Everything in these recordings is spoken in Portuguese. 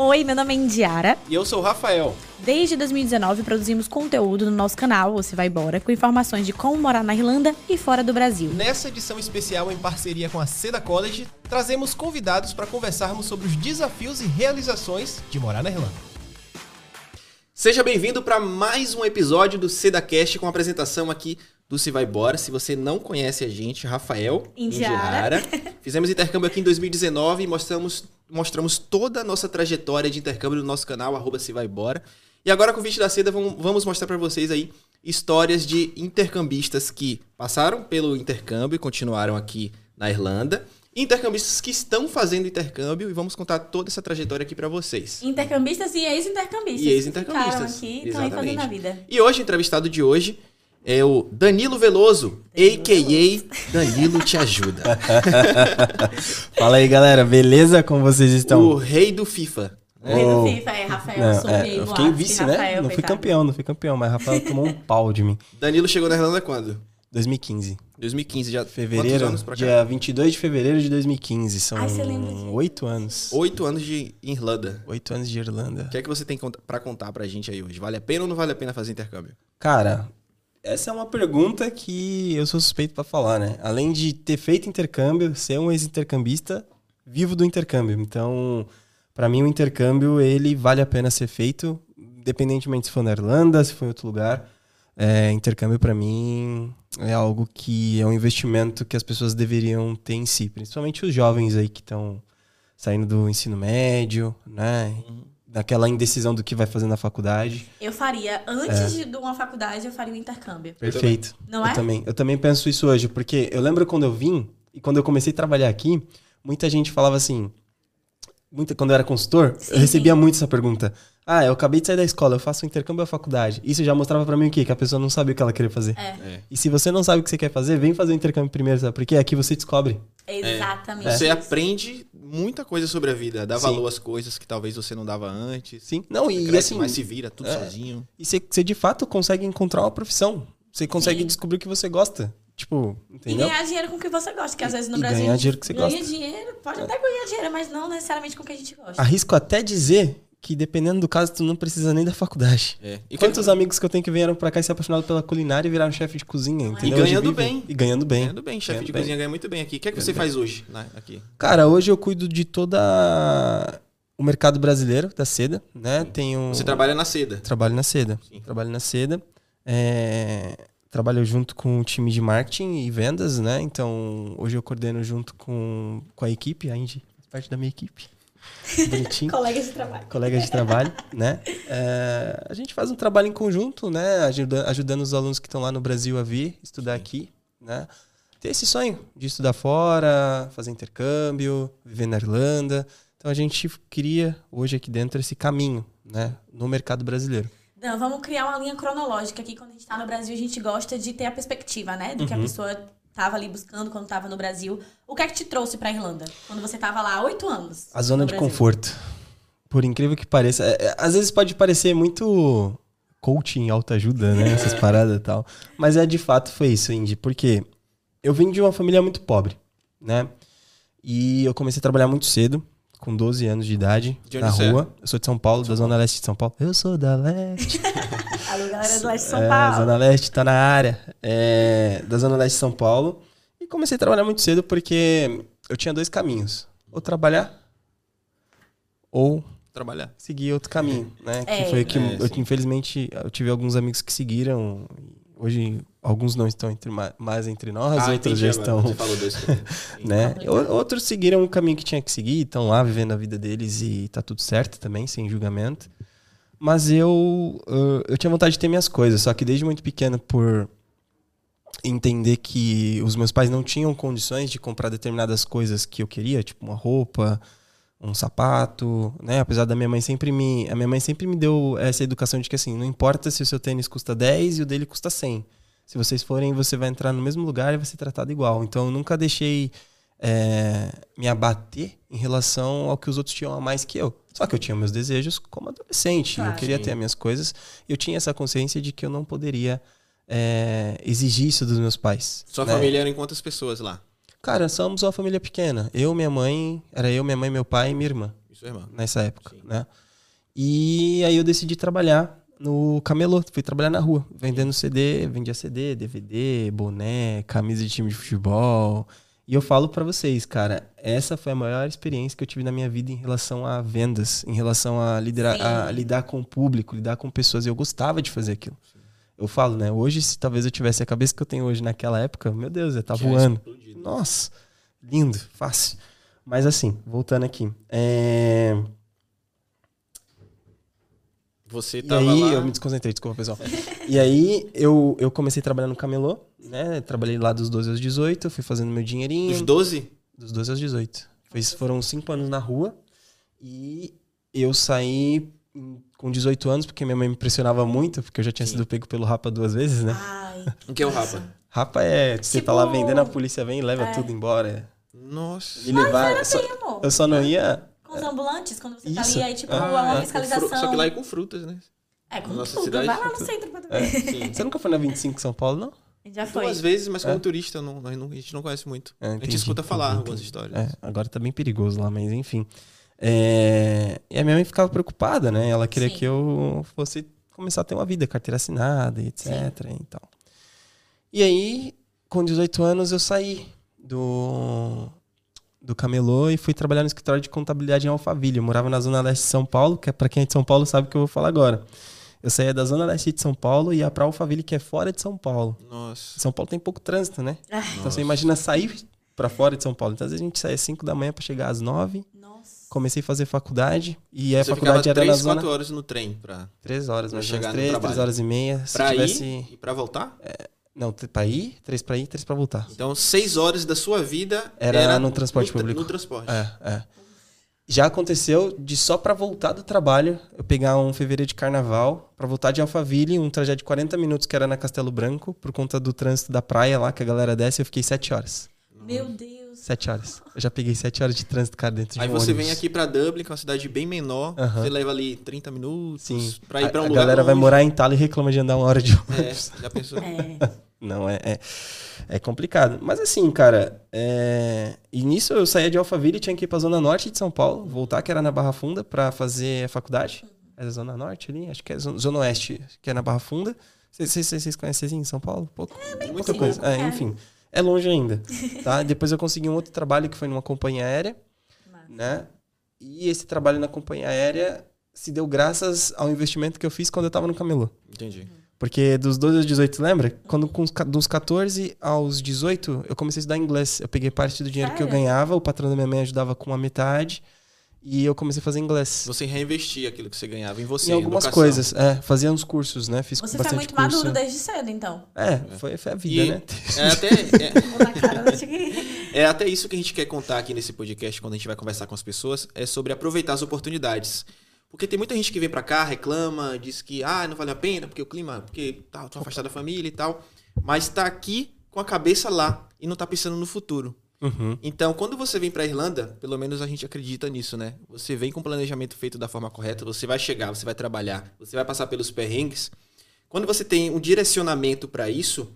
Oi, meu nome é Indiara. E eu sou o Rafael. Desde 2019 produzimos conteúdo no nosso canal Você Vai Embora, com informações de como morar na Irlanda e fora do Brasil. Nessa edição especial em parceria com a Seda College, trazemos convidados para conversarmos sobre os desafios e realizações de morar na Irlanda. Seja bem-vindo para mais um episódio do SedaCast com a apresentação aqui do Se Vai Embora. Se você não conhece a gente, Rafael Indiara. Indiara. Fizemos intercâmbio aqui em 2019 e mostramos, mostramos toda a nossa trajetória de intercâmbio no nosso canal, arroba Se Vai Embora. E agora, com o da Seda, vamos, mostrar para vocês aí histórias de intercambistas que passaram pelo intercâmbio e continuaram aqui na Irlanda. Intercambistas que estão fazendo intercâmbio e vamos contar toda essa trajetória aqui para vocês. Intercambistas e ex-intercambistas. E ex-intercambistas. Aqui e estão aí fazendo Exatamente. a vida. E hoje, o entrevistado de hoje é o Danilo Veloso, a.k.a. Danilo Te Ajuda. Fala aí, galera, beleza? Como vocês o estão? rei do FIFA. O rei do Oh. FIFA é Rafael, Não, sou é, rei eu fiquei vice, né? Rafael, não fui coitado. campeão, não fui campeão, mas Rafael tomou um pau de mim. Danilo chegou na Irlanda quando? 2015. 2015, já. Quantos Fevereiro, anos pra cá? dia 22 de fevereiro de 2015. São Ai, você lembra disso? oito anos. Oito anos de Irlanda. Oito anos de Irlanda. O que é que você tem pra contar pra gente aí hoje? Vale a pena ou não vale a pena fazer intercâmbio? Cara, essa é uma pergunta que eu sou suspeito pra falar, né? Além de ter feito intercâmbio, ser um ex-intercambista, vivo do intercâmbio. Então, pra mim o intercâmbio, ele vale a pena ser feito, independentemente se for na Irlanda, se for em outro lugar. É, intercâmbio pra mim é algo que é um investimento que as pessoas deveriam ter em si, principalmente os jovens aí que estão saindo do ensino médio, né? Daquela indecisão do que vai fazer na faculdade. Eu faria, antes de uma faculdade, eu faria um intercâmbio. Perfeito. Não eu é? Também, eu também penso isso hoje, porque eu lembro quando eu vim e quando eu comecei a trabalhar aqui, muita gente falava assim. Muita, quando eu era consultor, Sim, eu recebia sim. muito essa pergunta. Ah, eu acabei de sair da escola, eu faço um intercâmbio à faculdade. Isso já mostrava pra mim o quê? Que a pessoa não sabia o que ela queria fazer. É, É. E se você não sabe o que você quer fazer, vem fazer o intercâmbio primeiro, sabe? Porque aqui você descobre. exatamente. Você aprende muita coisa sobre a vida, dá Sim. valor às coisas que talvez você não dava antes. Sim. Não, e, Cresce assim. mais, se vira tudo é. sozinho. E você, você de fato consegue encontrar uma profissão. Você consegue Sim. descobrir o que você gosta. Tipo, E entendeu? ganhar dinheiro com o que você gosta, que às vezes no E Brasil. ganhar dinheiro que você ganha gosta. dinheiro, pode até ganhar dinheiro, mas não necessariamente com o que a gente gosta. Arrisco até dizer que dependendo do caso, tu não precisa nem da faculdade. É. E Quantos amigos que eu tenho que vieram pra cá e se apaixonaram pela culinária e viraram chefe de cozinha, entendeu? Hoje ganhando bem. E ganhando bem. Ganhando bem, chefe Ganhando de bem. cozinha ganha muito bem aqui. O que é que você faz hoje na- aqui? Cara, hoje eu cuido de toda o mercado brasileiro da seda, né? Tenho Você trabalha na seda. trabalho na seda. Sim. Trabalho na seda. É, Trabalho junto com o time de marketing e vendas, né? Então, hoje eu coordeno junto com, com a equipe, a Indy faz parte da minha equipe. Bonitinho. Colegas de trabalho. colegas de trabalho, né? É, a gente faz um trabalho em conjunto, né? Ajuda- ajudando os alunos que estão lá no Brasil a vir estudar aqui, né? Ter esse sonho de estudar fora, fazer intercâmbio, viver na Irlanda. Então a gente cria hoje aqui dentro esse caminho, né? No mercado brasileiro. Não, vamos criar uma linha cronológica aqui. Quando a gente tá no Brasil, a gente gosta de ter a perspectiva, né? Do que Uhum. a pessoa tava ali buscando quando tava no Brasil. O que é que te trouxe pra Irlanda? Quando você tava lá há oito anos. A zona de Brasil? conforto. Por incrível que pareça. é, é, às vezes pode parecer muito coaching, autoajuda, né? Essas paradas e tal. Mas é de fato foi isso, Indy. Porque eu vim de uma família muito pobre, né? E eu comecei a trabalhar muito cedo, com 12 anos de idade, De onde na é? rua. Eu sou de São Paulo, da Zona Leste de São Paulo. Eu sou da Leste. Alô, galera do Leste de São É, Paulo. Zona Leste tá na área. É, da Zona Leste de São Paulo. E comecei a trabalhar muito cedo porque eu tinha dois caminhos. Ou trabalhar, ou Trabalhar. seguir outro caminho, né? É. Que foi o que, É, eu- sim. que, infelizmente, eu tive alguns amigos que seguiram. Hoje, alguns não estão entre, ma- mais entre nós, Ah, outros entendi já estão, Você falou dois. né? O- Outros seguiram o caminho que tinha que seguir, estão lá vivendo a vida deles e tá tudo certo também, sem julgamento. Mas eu, eu, eu tinha vontade de ter minhas coisas, só que desde muito pequeno, por entender que os meus pais não tinham condições de comprar determinadas coisas que eu queria, tipo uma roupa, um sapato, né? Apesar da minha mãe sempre me, a minha mãe sempre me deu essa educação de que assim, não importa se o seu tênis custa 10 e o dele custa 100. Se vocês forem, você vai entrar no mesmo lugar e vai ser tratado igual. Então eu nunca deixei é, me abater em relação ao que os outros tinham a mais que eu. Só que eu tinha meus desejos como adolescente. Claro. eu queria Sim. ter as minhas coisas. Eu tinha essa consciência de que eu não poderia é, exigir isso dos meus pais. Sua né? família era em quantas pessoas lá? Cara, somos uma família pequena. Eu, minha mãe, era eu, minha mãe, meu pai e minha irmã. E sua irmã. nessa época, Sim. né? E aí eu decidi trabalhar no camelô, fui trabalhar na rua, vendendo CD, vendia CD, DVD, boné, camisa de time de futebol. E eu falo pra vocês, cara, essa foi a maior experiência que eu tive na minha vida em relação a vendas, em relação a, liderar, Sim. a lidar com o público, lidar com pessoas. Eu gostava de fazer aquilo. Eu falo, né? Hoje, se talvez eu tivesse a cabeça que eu tenho hoje naquela época, meu Deus, eu tava voando. explodido. Nossa, lindo, fácil. Mas assim, voltando aqui. É... Você E tava aí, lá. eu me desconcentrei, desculpa, pessoal. e aí, eu, eu comecei a trabalhar no camelô, né? Trabalhei lá dos 12 aos 18, fui fazendo meu dinheirinho. Dos 12? Dos 12 aos 18. Fez, foram cinco anos na rua. E eu saí com 18 anos, porque minha mãe me impressionava muito, porque eu já tinha Sim. sido pego pelo Rapa duas vezes, né? Ai. O que é o Rapa? Rapa é, você Tipo, tá lá vendendo, a polícia vem e leva é. tudo embora. Nossa. Me levar. Eu só, Sim, amor. eu só não ia. Com os ambulantes, quando você tá Isso. ali, aí tipo, Ah, é uma é. Fiscalização. fru- Só que lá é com frutas, né? É, com Nossa tudo. cidade Vai lá é no tudo. centro pra tu É. ver. Sim. Você nunca foi na 25 São Paulo, não? Já foi. Duas vezes, mas como É. turista, não, a gente não conhece muito. É, a gente escuta falar entendi, algumas histórias. É, agora tá bem perigoso lá, mas enfim. É, E a minha mãe ficava preocupada, né? Ela queria Sim. que eu fosse começar a ter uma vida, carteira assinada, etc. E, tal. e aí, com 18 anos, eu saí do, do camelô e fui trabalhar no escritório de contabilidade em Alphaville. Eu morava na zona leste de São Paulo, que é pra quem é de São Paulo sabe o que eu vou falar agora. Eu saía da zona leste de São Paulo e ia pra Alphaville, que é fora de São Paulo. Nossa. São Paulo tem pouco trânsito, né? Ai, Então Nossa. você imagina sair pra fora de São Paulo. Então às vezes a gente saía às 5 da manhã pra chegar às 9. Nossa. Comecei a fazer faculdade. E a Você faculdade era na 3, zona. 4 horas no trem pra, 3 horas, mas chegar chegar no 3, 3 trabalho. horas e meia. Se pra tivesse. ir e pra voltar. Não, t- pra ir, 3 pra ir, 3 pra voltar. Então, 6 horas da sua vida Era no transporte tra- público. No transporte. É, é. Já aconteceu de só pra voltar do trabalho, eu pegar um fevereiro de carnaval pra voltar de Alphaville, um trajeto de 40 minutos que era na Castelo Branco, por conta do trânsito da praia lá, que a galera desce, eu fiquei 7 horas. Meu Deus. 7 horas. Eu já peguei 7 horas de trânsito, cara, dentro de Aí um você ônibus. vem aqui pra Dublin, que é uma cidade bem menor. Você leva ali 30 minutos Sim. pra ir pra um a, a lugar galera vai longe. morar em Tala e reclama de andar uma hora de É, ônibus. já pensou? É. Não, é, é, é complicado. Mas assim, cara, é... e nisso eu saía de Alphaville e tinha que ir pra Zona Norte de São Paulo, voltar, que era na Barra Funda, pra fazer a faculdade. É da Zona Norte ali? Acho que é Zona, Zona Oeste, que é na Barra Funda. Vocês- conhecem assim, São Paulo? Pouco? Muita pouquinho. coisa. É, É. enfim. É longe ainda, tá? Depois eu consegui um outro trabalho que foi numa companhia aérea, Massa. né? E esse trabalho na companhia aérea se deu graças ao investimento que eu fiz quando eu tava no camelô. Entendi. Porque dos 12 aos 18, lembra? Quando com dos 14 aos 18, eu comecei a estudar inglês. Eu peguei parte do dinheiro que eu Sério? ganhava, o patrão da minha mãe ajudava com a metade, e eu comecei a fazer inglês. Você reinvestia aquilo que você ganhava em você. em algumas educação. coisas, é, fazia uns cursos, né? Fiz Você foi bastante muito curso. maduro desde cedo, então. É, foi, foi a vida, E né? é até, é. É até isso que a gente quer contar aqui nesse podcast, quando a gente vai conversar com as pessoas, é sobre aproveitar as oportunidades. Porque tem muita gente que vem pra cá, reclama, diz que ah, não vale a pena, porque o clima, porque tá, tô afastado da família e tal. Mas tá aqui com a cabeça lá e não tá pensando no futuro. Uhum. Então, quando você vem pra Irlanda, pelo menos a gente acredita nisso, né? Você vem com o planejamento feito da forma correta, você vai chegar, você vai trabalhar, você vai passar pelos perrengues. Quando você tem um direcionamento pra isso,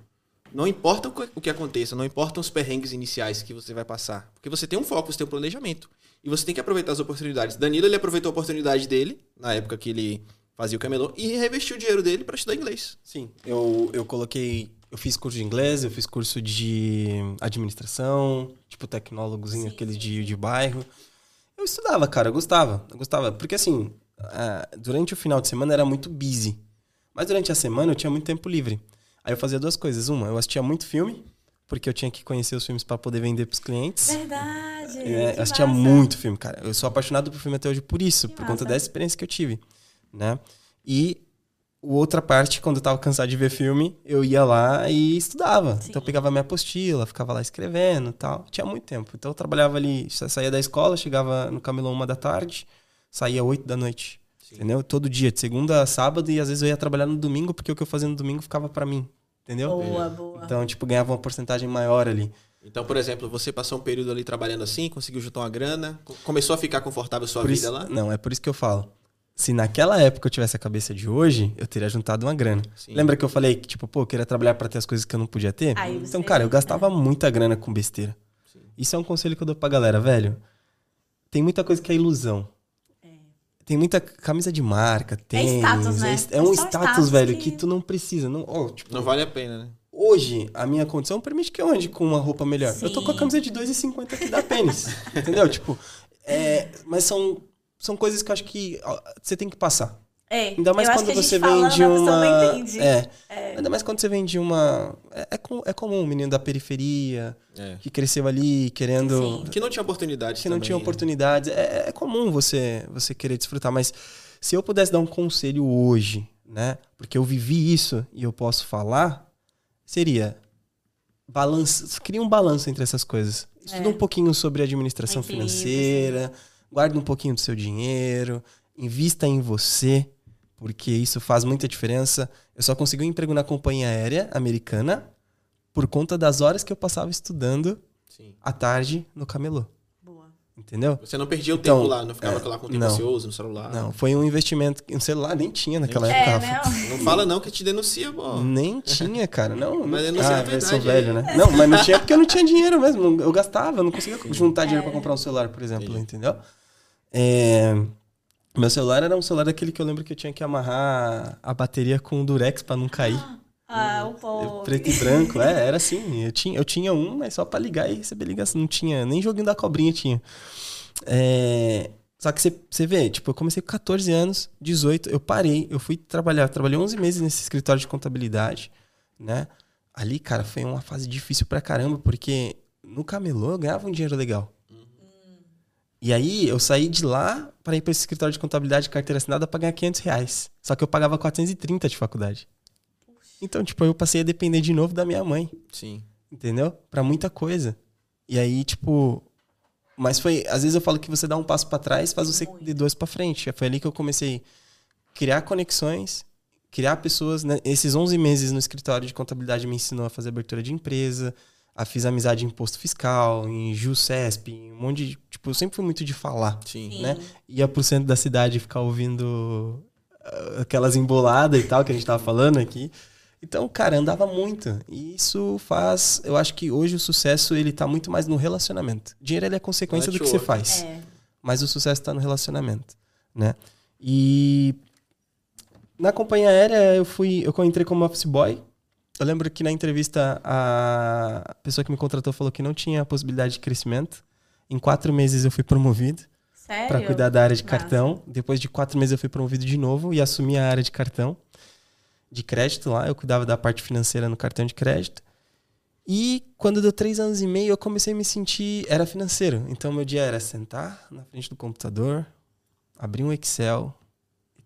não importa o que- aconteça, não importam os perrengues iniciais que você vai passar, porque você tem um foco, você tem um planejamento e você tem que aproveitar as oportunidades. Danilo ele aproveitou a oportunidade dele na época que ele fazia o camelô e revestiu o dinheiro dele pra estudar inglês. Sim, eu, eu coloquei. Eu fiz curso de inglês, eu fiz curso de administração, tipo tecnólogozinho, aqueles de, de bairro. Eu estudava, cara, eu gostava. Eu gostava. Porque assim, ah, durante o final de semana era muito busy. Mas durante a semana eu tinha muito tempo livre. Aí eu fazia duas coisas. Uma, eu assistia muito filme, porque eu tinha que conhecer os filmes para poder vender pros clientes. Verdade. É, eu assistia massa. muito filme, cara. Eu sou apaixonado por filme até hoje por isso, Que por conta massa. dessa experiência que eu tive, né? E outra parte, quando eu tava cansado de ver filme, eu ia lá e estudava. Sim. Então eu pegava minha apostila, ficava lá escrevendo e tal. Tinha muito tempo. Então eu trabalhava ali, sa- saía da escola, chegava no camelô uma da tarde, saía oito da noite. Sim. Entendeu? Todo dia, de segunda a sábado, e às vezes eu ia trabalhar no domingo, porque o que eu fazia no domingo ficava pra mim. Entendeu? Boa, boa. Então, tipo, ganhava uma porcentagem maior ali. Então, por exemplo, você passou um período ali trabalhando assim, conseguiu juntar uma grana, co- começou a ficar confortável a sua Por vida isso, lá? Não, é por isso que eu falo. Se naquela época eu tivesse a cabeça de hoje, eu teria juntado uma grana. Sim. Lembra que eu falei que, tipo, pô, eu queria trabalhar pra ter as coisas que eu não podia ter? Aí então, cara, eu gastava muita grana com besteira. Sim. Isso é um conselho que eu dou pra galera, velho. Tem muita coisa que é ilusão. Tem muita camisa de marca, tênis. status, né? É, é um É status, status velho, que- que... tu não precisa. Não, ó, tipo, Não vale a pena, né? hoje, a minha condição permite que eu ande com uma roupa melhor. Eu tô com a Sim. camisa de 2,50 aqui da pênis. entendeu? Tipo, é, mas são, são coisas que eu acho que ó, você tem que passar. É, Ainda mais eu acho quando que a gente você falando, vem de a pessoa uma. não entende. É. Ainda mais quando você vem de uma. É, é, com- é comum, um menino da periferia, É. que cresceu ali querendo. Sim. Que não tinha oportunidade Que não também, tinha né? oportunidades. É, é comum você, você querer desfrutar, mas se eu pudesse dar um conselho hoje, né? Porque eu vivi isso e eu posso falar, seria. Balança, cria um balanço entre essas coisas. Estuda É. um pouquinho sobre administração financeira, guarda um pouquinho do seu dinheiro, invista em você, porque isso faz muita diferença. Eu só consegui um emprego na companhia aérea americana por conta das horas que eu passava estudando Sim. à tarde no camelô. Boa. Entendeu? Você não perdia o Então, tempo lá, não ficava é, lá com o tempo não. ocioso no celular. Não, foi um investimento. que Um celular nem tinha naquela É, época. né? Rafa. Não fala não que te denuncia, pô. Nem tinha, cara. Não, Mas eu não não sei a ah, eu sou verdade, velho, é. né? Não, mas não tinha porque eu não tinha dinheiro mesmo. não- Eu gastava, eu não conseguia juntar dinheiro É. pra comprar um celular, por exemplo, Entendi. entendeu? É, Meu celular era um celular daquele que eu lembro que eu tinha que amarrar a bateria com o durex pra não cair. Ah, o povo. Preto e branco, é, era assim. Eu tinha, eu tinha um, mas só pra ligar e receber ligação. Não tinha, nem joguinho da cobrinha tinha. É, só que você- vê, tipo, eu comecei com 14 anos, 18, eu parei, eu fui trabalhar. Trabalhei 11 meses nesse escritório de contabilidade, né? Ali, cara, foi uma fase difícil pra caramba, porque no camelô eu ganhava um dinheiro legal. E aí eu saí de lá para ir para esse escritório de contabilidade, carteira assinada, pra ganhar 500 reais. Só que eu pagava 430 de faculdade. Então, tipo, eu passei a depender de novo da minha mãe Sim. entendeu? Pra muita coisa. E aí, tipo, mas foi, às vezes eu falo que você dá um passo pra trás, faz você Muito. de dois pra frente. Foi ali que eu comecei a criar conexões, criar pessoas, né? Esses 11 meses no escritório de contabilidade me ensinou a fazer abertura de empresa, a fiz amizade em imposto fiscal, em JUCESP, em um monte de, tipo, eu sempre fui muito de falar, Sim. Sim. né? Ia pro centro da cidade ficar ouvindo ah, aquelas emboladas e tal que a gente tava falando aqui. Então, cara, andava muito. E isso faz. Eu acho que hoje o sucesso ele tá muito mais no relacionamento. Dinheiro ele é consequência do que você Network. faz. É. Mas o sucesso tá no relacionamento, né? E na companhia aérea eu fui, eu entrei como office boy. Eu lembro que na entrevista a pessoa que me contratou falou que não tinha possibilidade de crescimento. Em quatro meses eu fui promovido para cuidar da área de Massa. cartão. Depois de quatro meses eu fui promovido de novo e assumi a área de cartão de crédito lá. Eu cuidava da parte financeira no cartão de crédito. E quando deu três anos e meio, eu comecei a me sentir. Era financeiro. Então, meu dia era sentar na frente do computador, abrir um Excel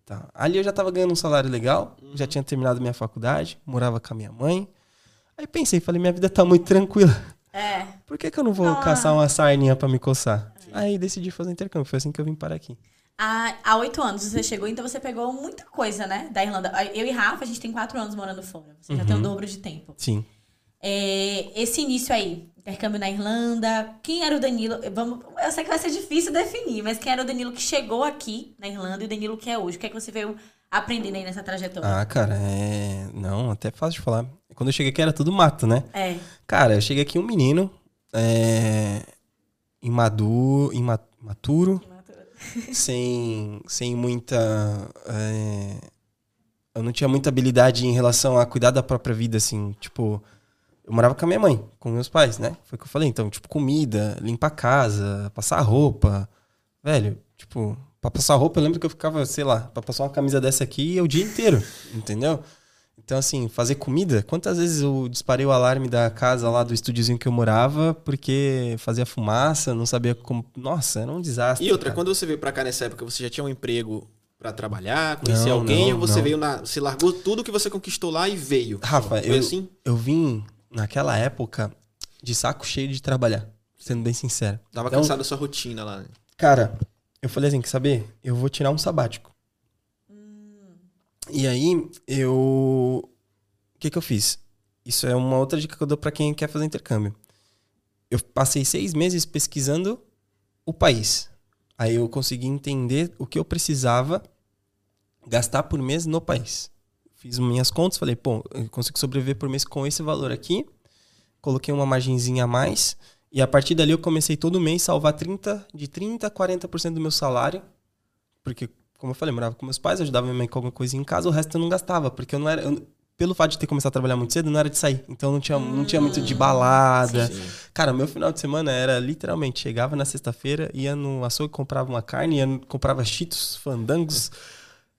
tal. Ali eu já estava ganhando um salário legal, já tinha terminado minha faculdade, morava com a minha mãe. Aí pensei, falei, minha vida tá muito tranquila. É. Por que, que eu não vou Ah. caçar uma sarninha pra me coçar? Aí decidi fazer intercâmbio. Foi assim que eu vim parar aqui. Há há oito anos você chegou, então você pegou muita coisa, né? Da Irlanda. Eu e Rafa, a gente tem quatro anos morando fora. Você já tem Uhum. o dobro de tempo. Sim. É, esse início aí, intercâmbio na Irlanda, quem era o Danilo? Vamos, eu sei que vai ser difícil definir, mas quem era o Danilo que chegou aqui na Irlanda e o Danilo que é hoje? O que é que você veio aprendendo aí nessa trajetória? Ah, cara, é. Não, até fácil de falar. Quando eu cheguei aqui era tudo mato, né? É. Cara, eu cheguei aqui um menino, é. Imaduro, ima- imaturo, sem, sem muita. é, Eu não tinha muita habilidade em relação a cuidar da própria vida, assim. Tipo, eu morava com a minha mãe, com meus pais, né? Foi o que eu falei. Então, tipo, comida, limpar a casa, passar roupa. Velho, tipo, pra passar roupa, eu lembro que eu ficava, sei lá, pra passar uma camisa dessa aqui o dia inteiro, entendeu? Então, assim, fazer comida. Quantas vezes eu disparei o alarme da casa lá do estúdiozinho que eu morava porque fazia fumaça, não sabia como. Nossa, era um desastre. E outra, cara. quando você veio pra cá nessa época, você já tinha um emprego pra trabalhar, conhecer Não, alguém, não, ou você não. veio na. Você largou tudo que você conquistou lá e veio? Rafa, Foi eu, assim? eu vim naquela época de saco cheio de trabalhar, sendo bem sincero. Tava Então, cansado da sua rotina lá. né? Cara, eu falei assim, quer saber? Eu vou tirar um sabático. E aí, eu... O que que eu fiz? Isso é uma outra dica que eu dou pra quem quer fazer intercâmbio. Eu passei seis meses pesquisando o país. Aí eu consegui entender o que eu precisava gastar por mês no país. Fiz minhas contas, falei, pô, eu consigo sobreviver por mês com esse valor aqui. Coloquei uma margenzinha a mais. E a partir dali eu comecei todo mês a salvar 30, de 30% a 40% do meu salário. Porque como eu falei, morava com meus pais, ajudava minha mãe com alguma coisa em casa, o resto eu não gastava, porque eu não era. eu- pelo fato de ter começado a trabalhar muito cedo, não era de sair. Então não tinha, não tinha muito de balada. Sim. Cara, meu final de semana era literalmente, chegava na sexta-feira, ia no açougue, comprava uma carne, ia, comprava cheetos, fandangos,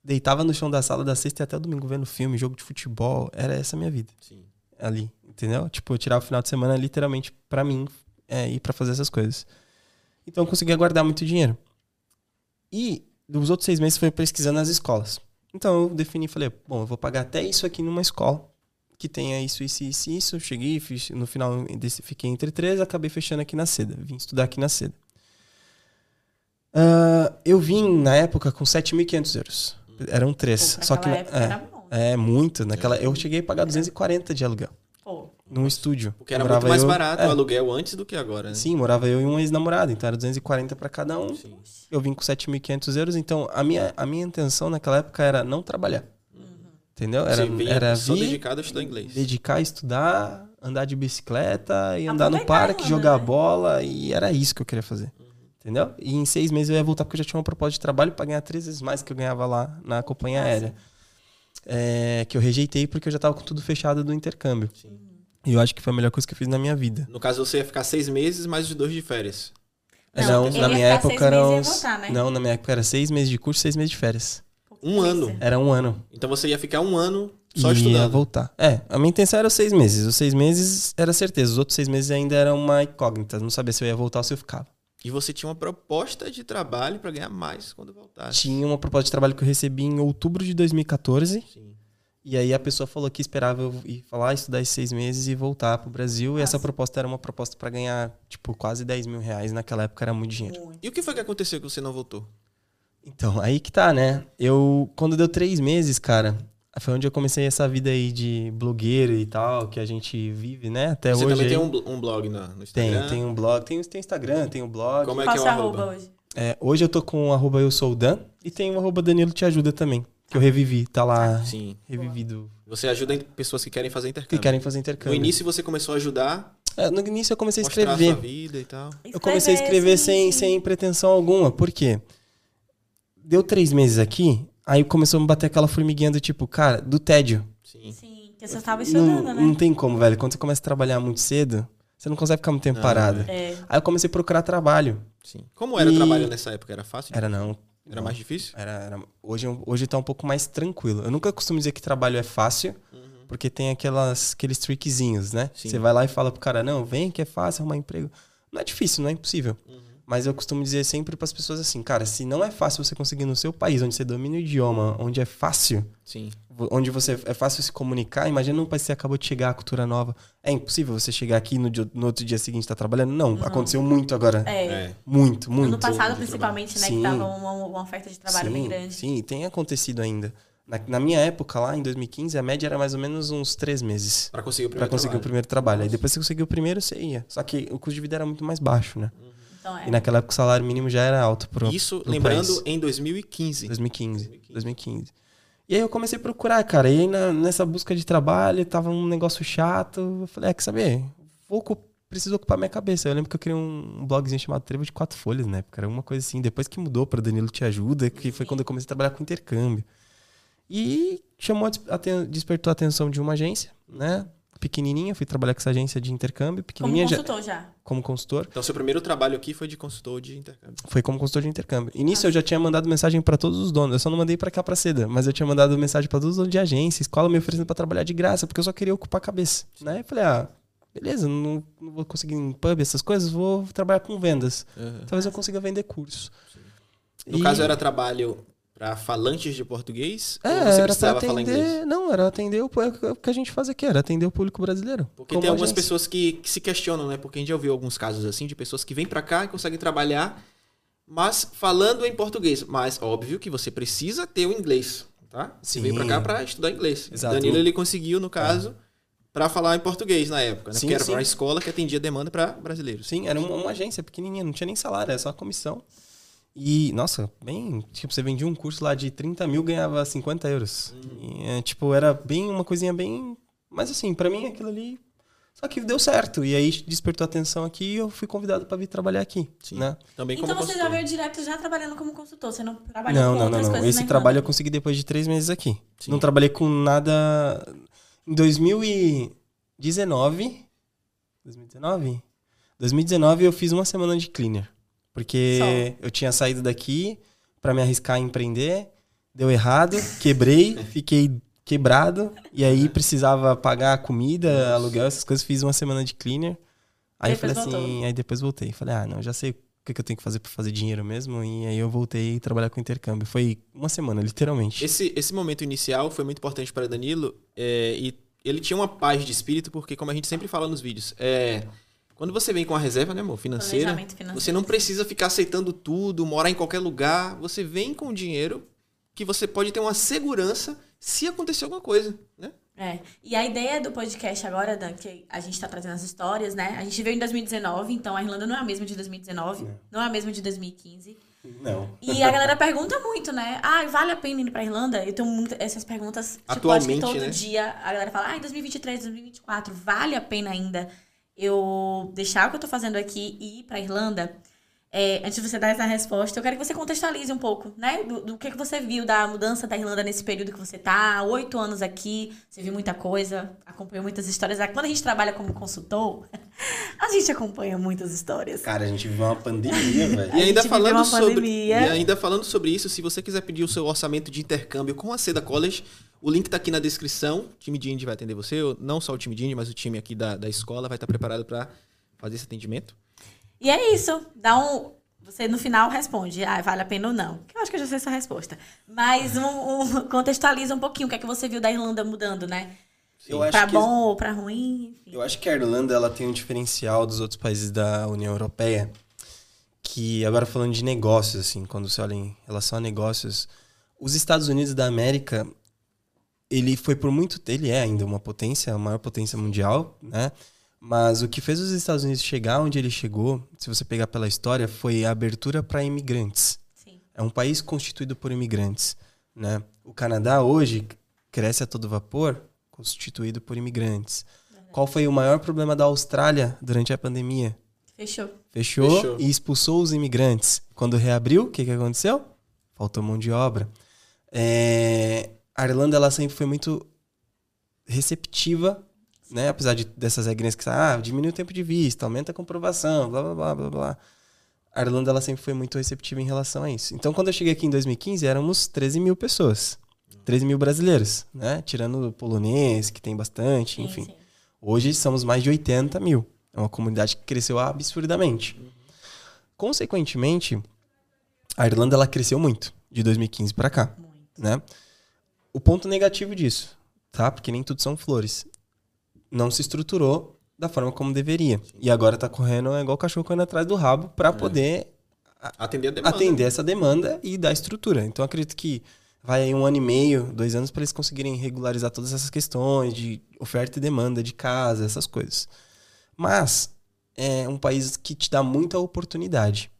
deitava no chão da sala da sexta e até o domingo vendo filme, jogo de futebol. Era essa a minha vida Sim. ali, entendeu? Tipo, eu tirava o final de semana literalmente pra mim é, ir pra fazer essas coisas. Então eu conseguia guardar muito dinheiro. E dos outros seis meses foi pesquisando as escolas. Então eu defini e falei, bom, eu vou pagar até isso aqui numa escola que tenha isso, isso, isso, isso. Cheguei, fiz, no final desse, fiquei entre três, acabei fechando aqui na Seda. Vim estudar aqui na Seda. Ah, eu vim na época com 7.500 euros. Eram três. Pô, Só que época é, era bom. é muito. Naquela, eu cheguei a pagar 240 de aluguel Pô, num estúdio. Porque era Morava muito mais eu- barato é, o aluguel antes do que agora, né? Sim, morava eu e um ex-namorado, então era 240 pra cada um. Sim. Eu vim com 7.500 euros, então a minha, a minha intenção naquela época era não trabalhar. Entendeu? Era, vinha era só vir, dedicado a estudar inglês. dedicar a estudar, andar de bicicleta e andar no parque, jogar né? bola, e era isso que eu queria fazer. Entendeu? E em seis meses eu ia voltar porque eu já tinha uma proposta de trabalho pra ganhar três vezes mais que eu ganhava lá na companhia aérea. É, que eu rejeitei porque eu já tava com tudo fechado do intercâmbio. Sim. E eu acho que foi a melhor coisa que eu fiz na minha vida. No caso, você ia ficar seis meses mais os dois de férias. Não, ele na ia minha época seis era meses e ia uns... voltar, né? Não, na minha época era seis meses de curso, seis meses de férias. Um ano. Era um ano. Então você ia ficar um ano só e ia estudando. voltar. É, a minha intenção era os seis meses. Os seis meses era certeza. Os outros seis meses ainda era uma incógnita. Não sabia se eu ia voltar ou se eu ficava. E você tinha uma proposta de trabalho pra ganhar mais quando voltasse. Tinha uma proposta de trabalho que eu recebi em outubro de 2014. Sim. E aí a pessoa falou que esperava eu ir falar, estudar esses seis meses e voltar pro Brasil. E essa Nossa. proposta era uma proposta pra ganhar, tipo, quase 10 mil reais. Naquela época era muito dinheiro. Muito. E o que foi que aconteceu que você não voltou? Então, aí que tá, né? Eu, quando deu três meses, cara, foi onde eu comecei essa vida aí de blogueiro e tal, que a gente vive, né? Até você hoje. também aí. tem um, um blog no, no Tem, Instagram? tem um blog, tem, tem Instagram, tem um blog. Como é Qual que é o arroba? arroba hoje? É, hoje eu tô com o arroba eu sou o Dan e tem o arroba Danilo Te Ajuda também, que eu revivi, tá lá Sim. revivido, Você ajuda pessoas que querem fazer que intercâmbio. querem fazer No intercâmbio. iníis você começou a ajudar, É, no início eu comecei a a escrever. sua vida e tal. Eu comecei a escrever sim, sem, sim. sem pretensão alguma. Por quê? Deu três meses aqui, aí começou a me bater aquela formiguinha do tipo, cara, do tédio. Sim. Sim, porque você estava estudando, Não, né? não tem como, velho. Quando você começa a trabalhar muito cedo, você não consegue ficar muito tempo Não, parado. É. Aí eu comecei a procurar trabalho. Sim. Como era E- o trabalho nessa época? Era fácil? Era não. Era mais difícil? Era, era- hoje, hoje tá um pouco mais tranquilo. Eu nunca costumo dizer que trabalho é fácil, porque tem aquelas, aqueles trickzinhos, né? Sim. Você vai lá e fala pro cara, não, vem que é fácil arrumar emprego. Não é difícil, não é impossível. Uhum. Mas eu costumo dizer sempre pras pessoas assim, cara, se não é fácil você conseguir no seu país, onde você domina o idioma, onde é fácil, Sim. onde você é fácil se comunicar, imagina num país que você acabou de chegar, a cultura nova. É impossível você chegar aqui no, dia- no outro dia seguinte estar trabalhando? Não, aconteceu muito agora. É. É. Muito, muito. Ano passado, principalmente, né? Sim. Que tava uma, uma oferta de trabalho sim, bem grande. Sim, tem acontecido ainda. Na, na minha época, lá em 2015, a média era mais ou menos uns três meses Pra conseguir o pra primeiro conseguir o trabalho. primeiro trabalho. Aí depois que você conseguiu o primeiro, você ia. Só que o custo de vida era muito mais baixo, né? Então, é. E naquela época o salário mínimo já era alto pro, Isso, pro lembrando, país. em 2015. 2015, 2015. 2015. E aí eu comecei a procurar, cara. E aí na- nessa busca de trabalho, tava um negócio chato. Eu falei, é, quer saber? Vou, ocu- preciso ocupar minha cabeça. Eu lembro que eu criei um, um blogzinho chamado Trevo de Quatro Folhas na época. Era uma coisa assim. Depois que mudou para Danilo Te Ajuda, que foi quando eu comecei a trabalhar com intercâmbio. E chamou, a despertou a atenção de uma agência, né? Pequenininha. Fui trabalhar com essa agência de intercâmbio. Como Pequenininha já- consultor já. como consultor. Então, seu primeiro trabalho aqui foi de consultor de intercâmbio. Foi como consultor de intercâmbio. Início eu já tinha mandado mensagem pra todos os donos. Eu só não mandei pra cá pra Seda, mas eu tinha mandado mensagem pra todos os donos de agência, escola me oferecendo pra trabalhar de graça, porque eu só queria ocupar a cabeça. Né? Eu falei, ah, beleza, não, não vou conseguir em pub essas coisas, vou trabalhar com vendas. Talvez eu consiga vender cursos. No E- caso, era trabalho para falantes de português? É, ou você precisava falar inglês? atender. Não, era atender o, o que a gente faz aqui, era atender o público brasileiro. Porque tem algumas pessoas que, que se questionam, né? Porque a gente já ouviu alguns casos assim de pessoas que vêm pra cá e conseguem trabalhar, mas falando em português. Mas óbvio que você precisa ter o inglês, tá? Você Sim. veio pra cá pra estudar inglês. Exato. Danilo ele conseguiu no caso pra falar em português na época, né? Sim, Porque era sim. uma escola que atendia demanda pra brasileiros. Sim, era uma, uma agência pequenininha, não tinha nem salário, era só comissão. E, nossa, bem. Tipo, você vendia um curso lá de 30 mil, ganhava 50 euros. E, é, tipo, era bem uma coisinha bem. Mas assim, pra mim aquilo ali Só que deu certo. E aí despertou atenção aqui e eu fui convidado para vir trabalhar aqui. Sim. Né? Também Então como você já consultor. veio direto já trabalhando como consultor, você não trabalhou Não, com não, não, outras não. coisas Esse trabalho eu consegui depois de três meses aqui. Sim. Não trabalhei com nada. Em 2019. 2019? 2019 eu fiz uma semana de cleaner. Porque eu tinha saído daqui pra me arriscar a empreender, deu errado, quebrei, fiquei quebrado, e aí precisava pagar comida, aluguel, essas coisas, fiz uma semana de cleaner. Aí eu falei assim, voltou. aí depois voltei. Falei, ah, não, já sei o que, que eu tenho que fazer pra fazer dinheiro mesmo, e aí eu voltei a trabalhar com intercâmbio. Foi uma semana, literalmente. Esse, esse momento inicial foi muito importante para Danilo é, e ele tinha uma paz de espírito, porque, como a gente sempre fala nos vídeos, é, quando você vem com a reserva, né, amor, financeira, você não precisa ficar aceitando tudo, morar em qualquer lugar. Você vem com dinheiro que você pode ter uma segurança se acontecer alguma coisa, né? É. E a ideia do podcast agora, Dan, que a gente tá trazendo as histórias, né? A gente veio em 2019, então a Irlanda não é a mesma de 2019, não é a mesma de 2015. Não. E a galera pergunta muito, né? Ah, vale a pena ir pra Irlanda? Eu tenho muito essas perguntas. Tipo, acho que Atualmente, todo né? dia a galera fala, ah, em 2023, 2024, vale a pena ainda eu deixar o que eu tô fazendo aqui e ir pra Irlanda? É, antes de você dar essa resposta, eu quero que você contextualize um pouco, né? Do, do que, que você viu da mudança da Irlanda nesse período que você tá, oito anos aqui, você viu muita coisa, acompanhou muitas histórias. Quando a gente trabalha como consultor, a gente acompanha muitas histórias. Cara, a gente viveu uma pandemia, velho. E ainda falando sobre pandemia. e ainda falando sobre isso, se você quiser pedir o seu orçamento de intercâmbio com a Seda College, o link tá aqui na descrição. O time de Indy vai atender você, não só o time de Indy, mas o time aqui da, da escola vai estar preparado para fazer esse atendimento. E é isso. Dá um. Você no final responde, ah, vale a pena ou não. Que eu acho que eu já sei essa resposta. Mas um, um- contextualiza um pouquinho o que é que você viu da Irlanda mudando, né? Eu acho pra que- bom ou pra ruim, enfim. Eu acho que a Irlanda ela tem um diferencial dos outros países da União Europeia, que agora falando de negócios, assim, quando você olha em relação a negócios, os Estados Unidos da América, ele foi por muito, ele é ainda uma potência, a maior potência mundial, né? Mas o que fez os Estados Unidos chegar onde ele chegou, se você pegar pela história, foi a abertura para imigrantes. Sim. É um país constituído por imigrantes, né? O Canadá hoje cresce a todo vapor, constituído por imigrantes. Qual foi o maior problema da Austrália durante a pandemia? Fechou. Fechou, Fechou. e expulsou os imigrantes. Quando reabriu, o que, que aconteceu? Faltou mão de obra. É, A Irlanda ela sempre foi muito receptiva, né? Apesar de, dessas regrinhas que ah, diminui o tempo de vista, aumenta a comprovação, blá blá blá blá blá. A Irlanda ela sempre foi muito receptiva em relação a isso. Então, quando eu cheguei aqui em 2015, éramos 13 mil pessoas. 13 mil brasileiros, né? Tirando o polonês, que tem bastante, Sim, enfim. sim. Hoje somos mais de 80 mil. É uma comunidade que cresceu absurdamente. Consequentemente, a Irlanda ela cresceu muito de 2015 para cá, Muito. né? O ponto negativo disso, tá? Porque nem tudo são flores. Não se estruturou da forma como deveria. E agora tá correndo é igual o cachorro correndo atrás do rabo para poder Atender a demanda. atender essa demanda e dar estrutura. Então, acredito que vai aí um ano e meio, dois anos, para eles conseguirem regularizar todas essas questões de oferta e demanda de casa, essas coisas. Mas é um país que te dá muita oportunidade.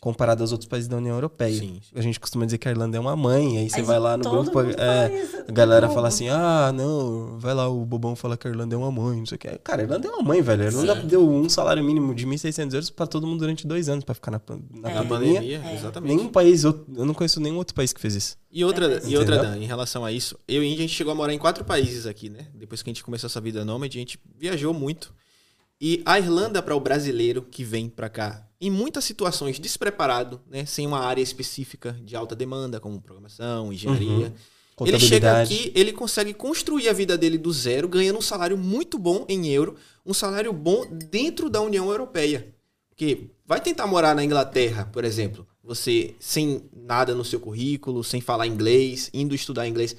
Comparado aos outros países da União Europeia. Sim, sim. A gente costuma dizer que a Irlanda é uma mãe, aí você Mas vai lá no grupo. é, a galera fala assim: ah, não, vai lá, o bobão fala que a Irlanda é uma mãe, não sei o que. Cara, a Irlanda é uma mãe, velho. A Irlanda Sim. deu um salário mínimo de 1.600 euros pra todo mundo durante dois anos pra ficar na, na É. Na pandemia. pandemia, exatamente. Nenhum país, eu eu não conheço nenhum outro país que fez isso. E outra, e outra? Dan, em relação a isso, eu e a gente chegou a morar em quatro países aqui, né? Depois que a gente começou essa vida nômade, a gente viajou muito. E a Irlanda, para o brasileiro que vem para cá, em muitas situações despreparado, né? Sem uma área específica de alta demanda, como programação, engenharia. Ele chega aqui, ele consegue construir a vida dele do zero, ganhando um salário muito bom em euro, um salário bom dentro da União Europeia. Porque vai tentar morar na Inglaterra, por exemplo, você sem nada no seu currículo, sem falar inglês, indo estudar inglês,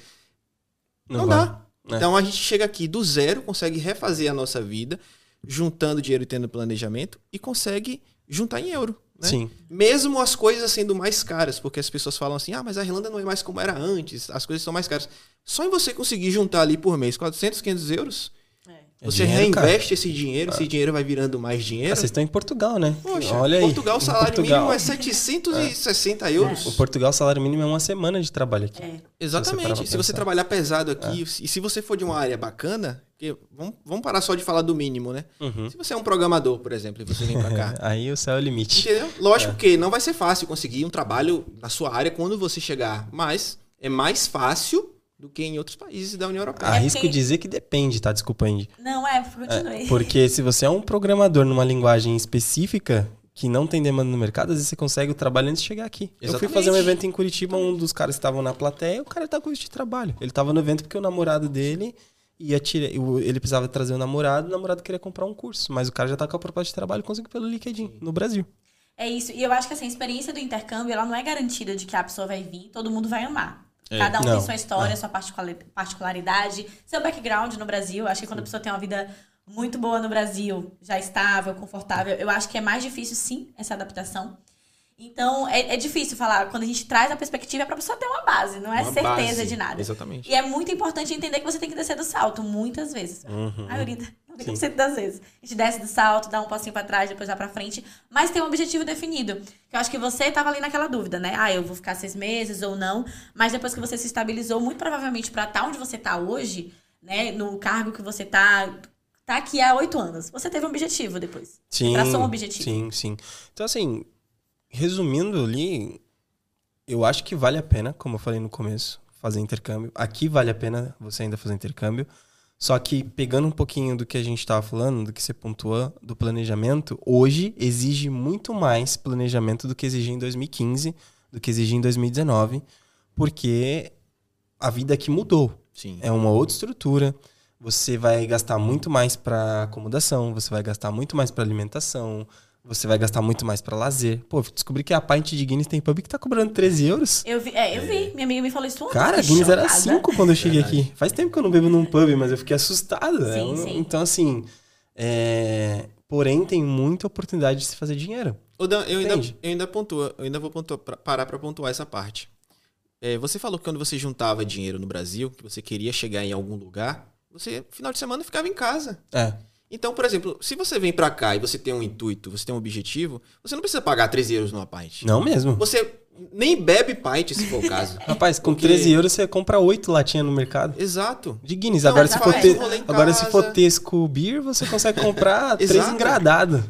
não, vai. dá. É. Então a gente chega aqui do zero, consegue refazer a nossa vida, juntando dinheiro e tendo planejamento, e consegue juntar em euro. Né? Sim. Mesmo as coisas sendo mais caras, porque as pessoas falam assim: ah, mas a Irlanda não é mais como era antes, as coisas são mais caras. Só em você conseguir juntar ali por mês 400, 500 euros, Você dinheiro, cara. reinveste esse dinheiro, esse dinheiro vai virando mais Ah, dinheiro. vocês estão em Portugal, né? Poxa, Olha aí. Portugal, o Em salário Portugal. mínimo é 760 euros. O Portugal, o salário mínimo é uma semana de trabalho aqui. É. Se você Exatamente. Se você trabalhar pesado aqui, e se você for de uma área bacana, porque vamos, vamos parar só de falar do mínimo, né? Uhum. Se você é um programador, por exemplo, e você vem pra cá. Aí o céu é o limite. Entendeu? Lógico que não vai ser fácil conseguir um trabalho na sua área quando você chegar, mas é mais fácil do que em outros países da União Europeia. Arrisco porque- dizer que depende, tá? Desculpa, Andy. Não, é, continue. Porque se você é um programador numa linguagem específica que não tem demanda no mercado, às vezes você consegue o trabalho antes de chegar aqui. Eu fui Exatamente. fazer um evento em Curitiba, um dos caras estavam na plateia, o cara tá com visto de trabalho. Ele tava no evento porque o namorado dele ia tirar, o- ele precisava trazer o namorado, o namorado queria comprar um curso, mas o cara já tá com a proposta de trabalho, conseguiu pelo LinkedIn, no Brasil. É isso. E eu acho que assim, a experiência do intercâmbio, ela não é garantida de que a pessoa vai vir e todo mundo vai amar. Cada um Não. tem sua história, sua particulari- particularidade, seu background no Brasil. Acho que quando a pessoa tem uma vida muito boa no Brasil, já estável, confortável, eu acho que é mais difícil, sim, essa adaptação. Então, é, é difícil falar. Quando a gente traz a perspectiva, é pra pessoa ter uma base, não é Uma certeza base. de nada. Exatamente. E é muito importante entender que você tem que descer do salto, muitas vezes. Uhum. A maioria, 90% das vezes. A gente desce do salto, dá um passinho pra trás, depois vai pra frente. Mas tem um objetivo definido. Que eu acho que você tava ali naquela dúvida, né? Ah, eu vou ficar seis meses ou não. Mas depois que você se estabilizou, muito provavelmente pra estar onde você tá hoje, né? No cargo que você tá, tá aqui há oito anos. Você teve um objetivo depois. Sim, traçou um objetivo. Sim, sim. Então, assim, resumindo ali, eu acho que vale a pena, como eu falei no começo, fazer intercâmbio. Aqui vale a pena você ainda fazer intercâmbio. Só que, pegando um pouquinho do que a gente estava falando, do que você pontuou, do planejamento, hoje exige muito mais planejamento do que exigia em 2015, do que exigia em 2019, porque a vida aqui mudou. Sim. É uma outra estrutura. Você vai gastar muito mais para acomodação, você vai gastar muito mais para alimentação, você vai gastar muito mais para lazer. Pô, descobri que a pint de Guinness tem pub que tá cobrando 13 euros. Eu vi, é, eu vi. Minha amiga me falou isso ontem. Cara, Guinness era chocada. 5 quando eu cheguei aqui. Faz tempo que eu não bebo num pub, mas eu fiquei assustado. É Sim, sim. Então, assim. é, Porém, tem muita oportunidade de se fazer dinheiro. Ô, Dan, eu ainda, eu ainda pontua, eu ainda vou pontuar, pra- parar para pontuar essa parte. É, você falou que quando você juntava dinheiro no Brasil, que você queria chegar em algum lugar, você, final de semana, ficava em casa. É. Então, por exemplo, se você vem pra cá e você tem um intuito, você tem um objetivo, você não precisa pagar 13 euros numa pint. Não mesmo. Você nem bebe pint, se for o caso. Rapaz, com Porque- 13 euros você compra 8 latinhas no mercado. Exato. De Guinness. Não, agora, se for te... agora se for. Tesco Beer, você consegue comprar três Exato. engradados.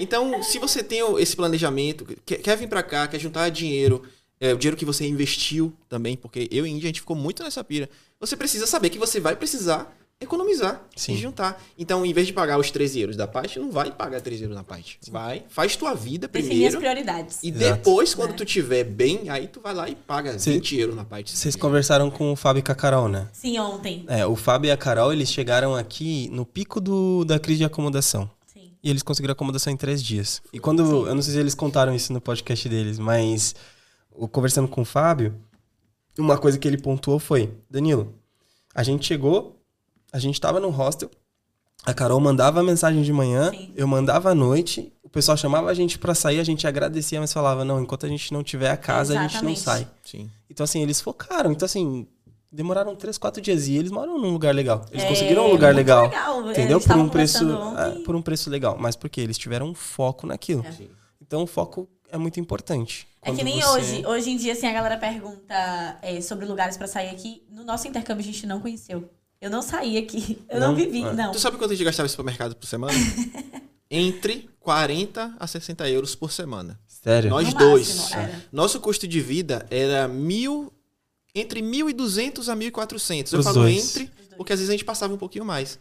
Então, se você tem esse planejamento, quer, quer vir pra cá, quer juntar dinheiro, é, o dinheiro que você investiu também, porque eu e Índia, a gente ficou muito nessa pira. Você precisa saber que você vai precisar economizar Sim. e juntar. Então, em vez de pagar os 13 euros da parte, não vai pagar 13 euros na parte. Vai, faz tua vida Definir as primeiro. prioridades. E Exato. depois, quando É. tu tiver bem, aí tu vai lá e paga Cê- 20 euros na parte. Vocês conversaram com o Fábio e com a Carol, né? Sim, ontem. É, o Fábio e a Carol, eles chegaram aqui no pico do, da crise de acomodação. Sim. E eles conseguiram acomodação em três dias. E quando. Eu não sei se eles contaram isso no podcast deles, mas. o- Conversando com o Fábio, uma coisa que ele pontuou foi: Danilo, a gente chegou, a gente tava no hostel, a Carol mandava a mensagem de manhã, Sim. eu mandava à noite, o pessoal chamava a gente pra sair, a gente agradecia, mas falava: não, enquanto a gente não tiver a casa, a gente não Exatamente. sai. Sim. Então, assim, eles focaram. Então, assim, demoraram três, quatro dias e eles moram num lugar legal. Eles É, conseguiram um lugar legal. legal. Entendeu? Eles Por um preço. é, ontem. por um preço legal. Mas porque eles tiveram um foco naquilo. É. Então o foco é muito importante. É que nem você- hoje. Hoje em dia, assim, a galera pergunta é, sobre lugares pra sair aqui. No nosso intercâmbio, a gente não conheceu. Eu não saí aqui. Eu não, Não? vivi, É. não. Tu sabe quanto a gente gastava em supermercado por semana? Entre 40 a 60 euros por semana. Sério? Nós No dois. máximo, era. Nosso custo de vida era mil, entre 1.200 a 1.400. Eu Os falo dois. entre, porque às vezes a gente passava um pouquinho mais.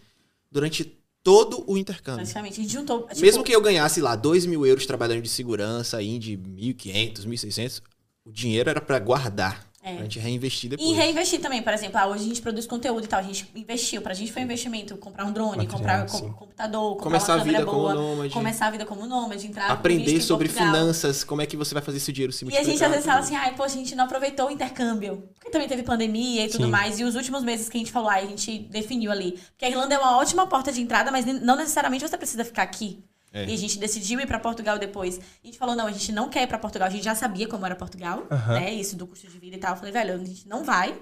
Durante todo o intercâmbio. Praticamente. A gente juntou. tipo, Mesmo que eu ganhasse lá 2 mil euros trabalhando de segurança, aí de 1.500, 1.600, o dinheiro era pra guardar. É. Pra gente reinvestir depois. E reinvestir também, por exemplo, ah, hoje a gente produz conteúdo e tal, a gente investiu. Pra gente foi um investimento comprar um drone, Material, comprar sim. com- computador, comprar Começar uma a vida câmera como boa, nômade. começar a vida como nômade, entrar Aprender sobre finanças, como é que você vai fazer esse dinheiro se E a multiplicar. gente às vezes fala assim, ai, poxa, a gente não aproveitou o intercâmbio. Porque também teve pandemia e tudo Sim. mais. E os últimos meses que a gente falou, ai, a gente definiu ali. Porque a Irlanda é uma ótima porta de entrada, mas não necessariamente você precisa ficar aqui. É. E a gente decidiu ir pra Portugal depois. A gente falou, não, a gente não quer ir pra Portugal. A gente já sabia como era Portugal, Aham. né? Isso do custo de vida e tal. Eu falei, velho, a gente não vai